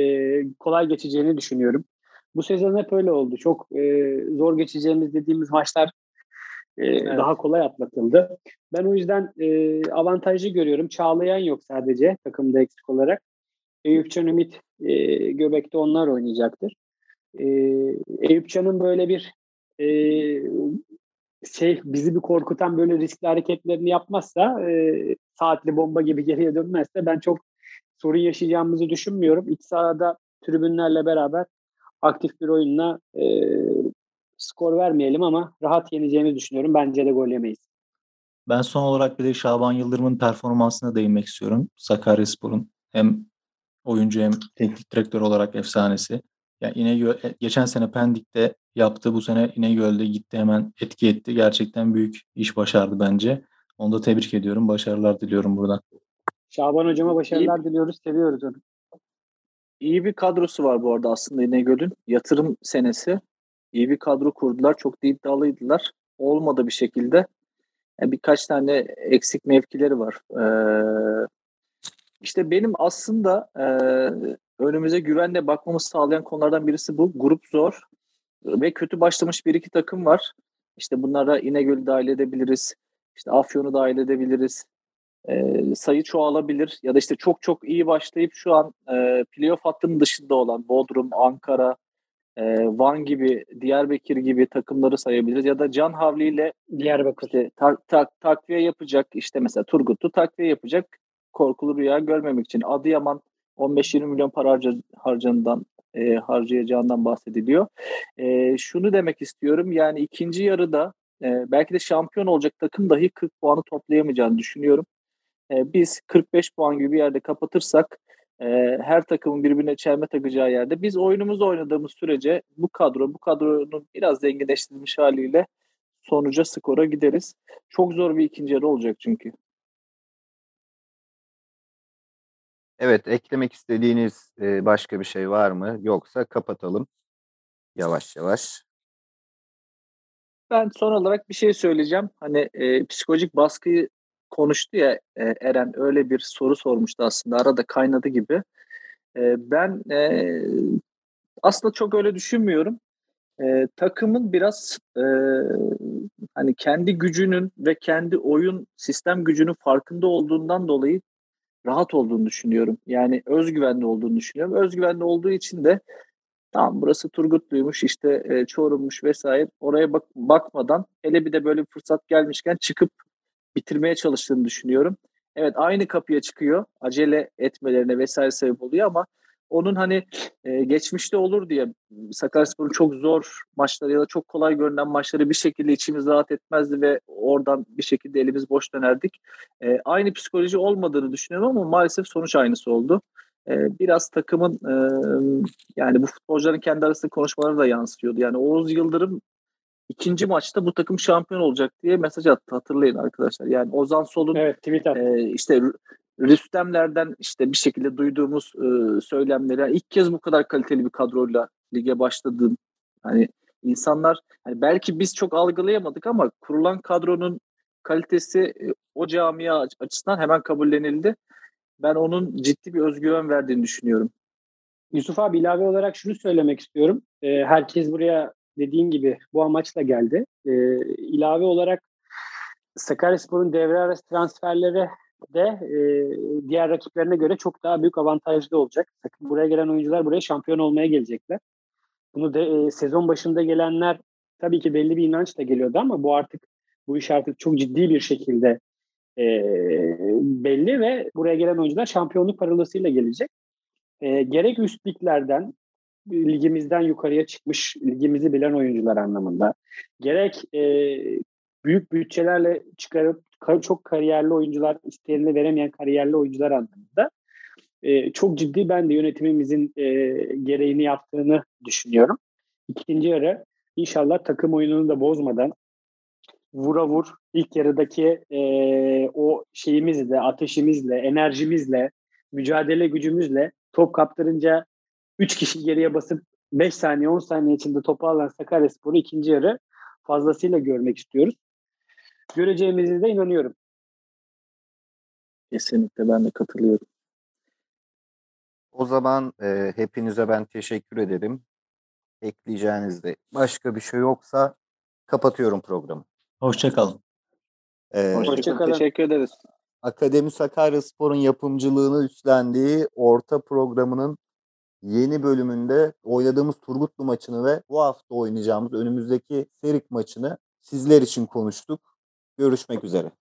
kolay geçeceğini düşünüyorum. Bu sezon hep öyle oldu. Çok e, zor geçeceğimiz dediğimiz maçlar e, daha kolay atlatıldı. Ben o yüzden e, avantajlı görüyorum. Çağlayan yok sadece takımda eksik olarak. Eyüpcan Ümit e, Göbek'te onlar oynayacaktır. E, Eyüpcan'ın böyle bir e, şey bizi bir korkutan böyle riskli hareketlerini yapmazsa e, saatli bomba gibi geriye dönmezse ben çok sorun yaşayacağımızı düşünmüyorum. İç sahada tribünlerle beraber aktif bir oyunla e, skor vermeyelim ama rahat yeneceğini düşünüyorum. Bence de gol yemeyiz. Ben son olarak bir de Şaban Yıldırım'ın performansına değinmek istiyorum. Sakaryaspor'un hem oyuncu hem teknik direktör olarak efsanesi. Yani İnegöl geçen sene Pendik'te yaptı. Bu sene İnegöl'de gitti hemen etki etti. Gerçekten büyük iş başardı bence. Onu da tebrik ediyorum. Başarılar diliyorum buradan. Şaban hocama başarılar diliyoruz. Seviyoruz onu. İyi bir kadrosu var bu arada aslında İnegöl'ün. Yatırım senesi. İyi bir kadro kurdular. Çok da iddialıydılar. Olmadı bir şekilde. Yani birkaç tane eksik mevkileri var. Ee, işte benim aslında e, önümüze güvenle bakmamızı sağlayan konulardan birisi bu. Grup zor ve kötü başlamış bir iki takım var. İşte bunlara İnegöl'ü dahil edebiliriz. İşte Afyon'u dahil edebiliriz. E, sayı çoğalabilir ya da işte çok çok iyi başlayıp şu an e, playoff hattının dışında olan Bodrum, Ankara, e, Van gibi, Diyarbakır gibi takımları sayabiliriz. Ya da Can Havli ile Diyarbakır. işte tak, tak, takviye yapacak işte mesela Turgut'u takviye yapacak korkulu rüya görmemek için Adıyaman 15-20 milyon para harca, harcanından e, harcayacağından bahsediliyor. E, şunu demek istiyorum yani ikinci yarıda e, belki de şampiyon olacak takım dahi 40 puanı toplayamayacağını düşünüyorum. E, biz 45 puan gibi bir yerde kapatırsak e, her takımın birbirine çelme takacağı yerde biz oyunumuzu oynadığımız sürece bu kadro, bu kadronun biraz zenginleştirilmiş haliyle sonuca, skora gideriz. Çok zor bir ikinci yarı olacak çünkü. Evet, eklemek istediğiniz e, başka bir şey var mı? Yoksa kapatalım yavaş yavaş. Ben son olarak bir şey söyleyeceğim. Hani e, psikolojik baskıyı konuştu ya e, Eren öyle bir soru sormuştu aslında arada kaynadı gibi. E, ben e, aslında çok öyle düşünmüyorum. E, takımın biraz e, hani kendi gücünün ve kendi oyun sistem gücünün farkında olduğundan dolayı rahat olduğunu düşünüyorum. Yani özgüvenli olduğunu düşünüyorum. Özgüvenli olduğu için de tamam burası Turgutluymuş işte e, Çorum'muş vesaire oraya bak bakmadan hele bir de böyle bir fırsat gelmişken çıkıp bitirmeye çalıştığını düşünüyorum. Evet aynı kapıya çıkıyor. Acele etmelerine vesaire sebep oluyor ama onun hani e, geçmişte olur diye Sakaryaspor'un çok zor maçları ya da çok kolay görünen maçları bir şekilde içimiz rahat etmezdi ve oradan bir şekilde elimiz boş dönerdik. E, aynı psikoloji olmadığını düşünüyorum ama maalesef sonuç aynısı oldu. E, biraz takımın e, yani bu futbolcuların kendi arasında konuşmaları da yansıyordu. Yani Oğuz Yıldırım ikinci maçta bu takım şampiyon olacak diye mesaj attı hatırlayın arkadaşlar. Yani Ozan Sol'un evet, tweet attı. e, işte Rüstemlerden işte bir şekilde duyduğumuz e, söylemleri yani ilk kez bu kadar kaliteli bir kadroyla lige başladım. Hani insanlar hani belki biz çok algılayamadık ama kurulan kadronun kalitesi e, o camia açısından hemen kabullenildi. Ben onun ciddi bir özgüven verdiğini düşünüyorum. Yusuf abi ilave olarak şunu söylemek istiyorum. E, herkes buraya dediğin gibi bu amaçla geldi. E, ilave olarak Sakaryaspor'un devre arası transferleri de e, diğer rakiplerine göre çok daha büyük avantajlı olacak. Sakın buraya gelen oyuncular buraya şampiyon olmaya gelecekler. Bunu da e, sezon başında gelenler tabii ki belli bir inançla geliyordu ama bu artık bu iş artık çok ciddi bir şekilde e, belli ve buraya gelen oyuncular şampiyonluk parolasıyla gelecek. E, gerek üst liglerden ligimizden yukarıya çıkmış ligimizi bilen oyuncular anlamında gerek e, büyük bütçelerle çıkarıp çok kariyerli oyuncular isteyenini veremeyen kariyerli oyuncular anlamında e, çok ciddi ben de yönetimimizin e, gereğini yaptığını düşünüyorum. İkinci yarı inşallah takım oyununu da bozmadan vura vur ilk yarıdaki e, o şeyimizle, ateşimizle, enerjimizle, mücadele gücümüzle top kaptırınca 3 kişi geriye basıp 5 saniye 10 saniye içinde topu alan Sakaryaspor'u ikinci yarı fazlasıyla görmek istiyoruz. Göreceğimize de inanıyorum. Kesinlikle ben de katılıyorum. O zaman e, hepinize ben teşekkür ederim. Ekleyeceğiniz de başka bir şey yoksa kapatıyorum programı. Hoşçakalın. Ee, Hoşçakalın. Teşekkür ederiz. Akademi Sakaryaspor'un yapımcılığını üstlendiği orta programının yeni bölümünde oynadığımız Turgutlu maçını ve bu hafta oynayacağımız önümüzdeki Serik maçını sizler için konuştuk. Görüşmek üzere.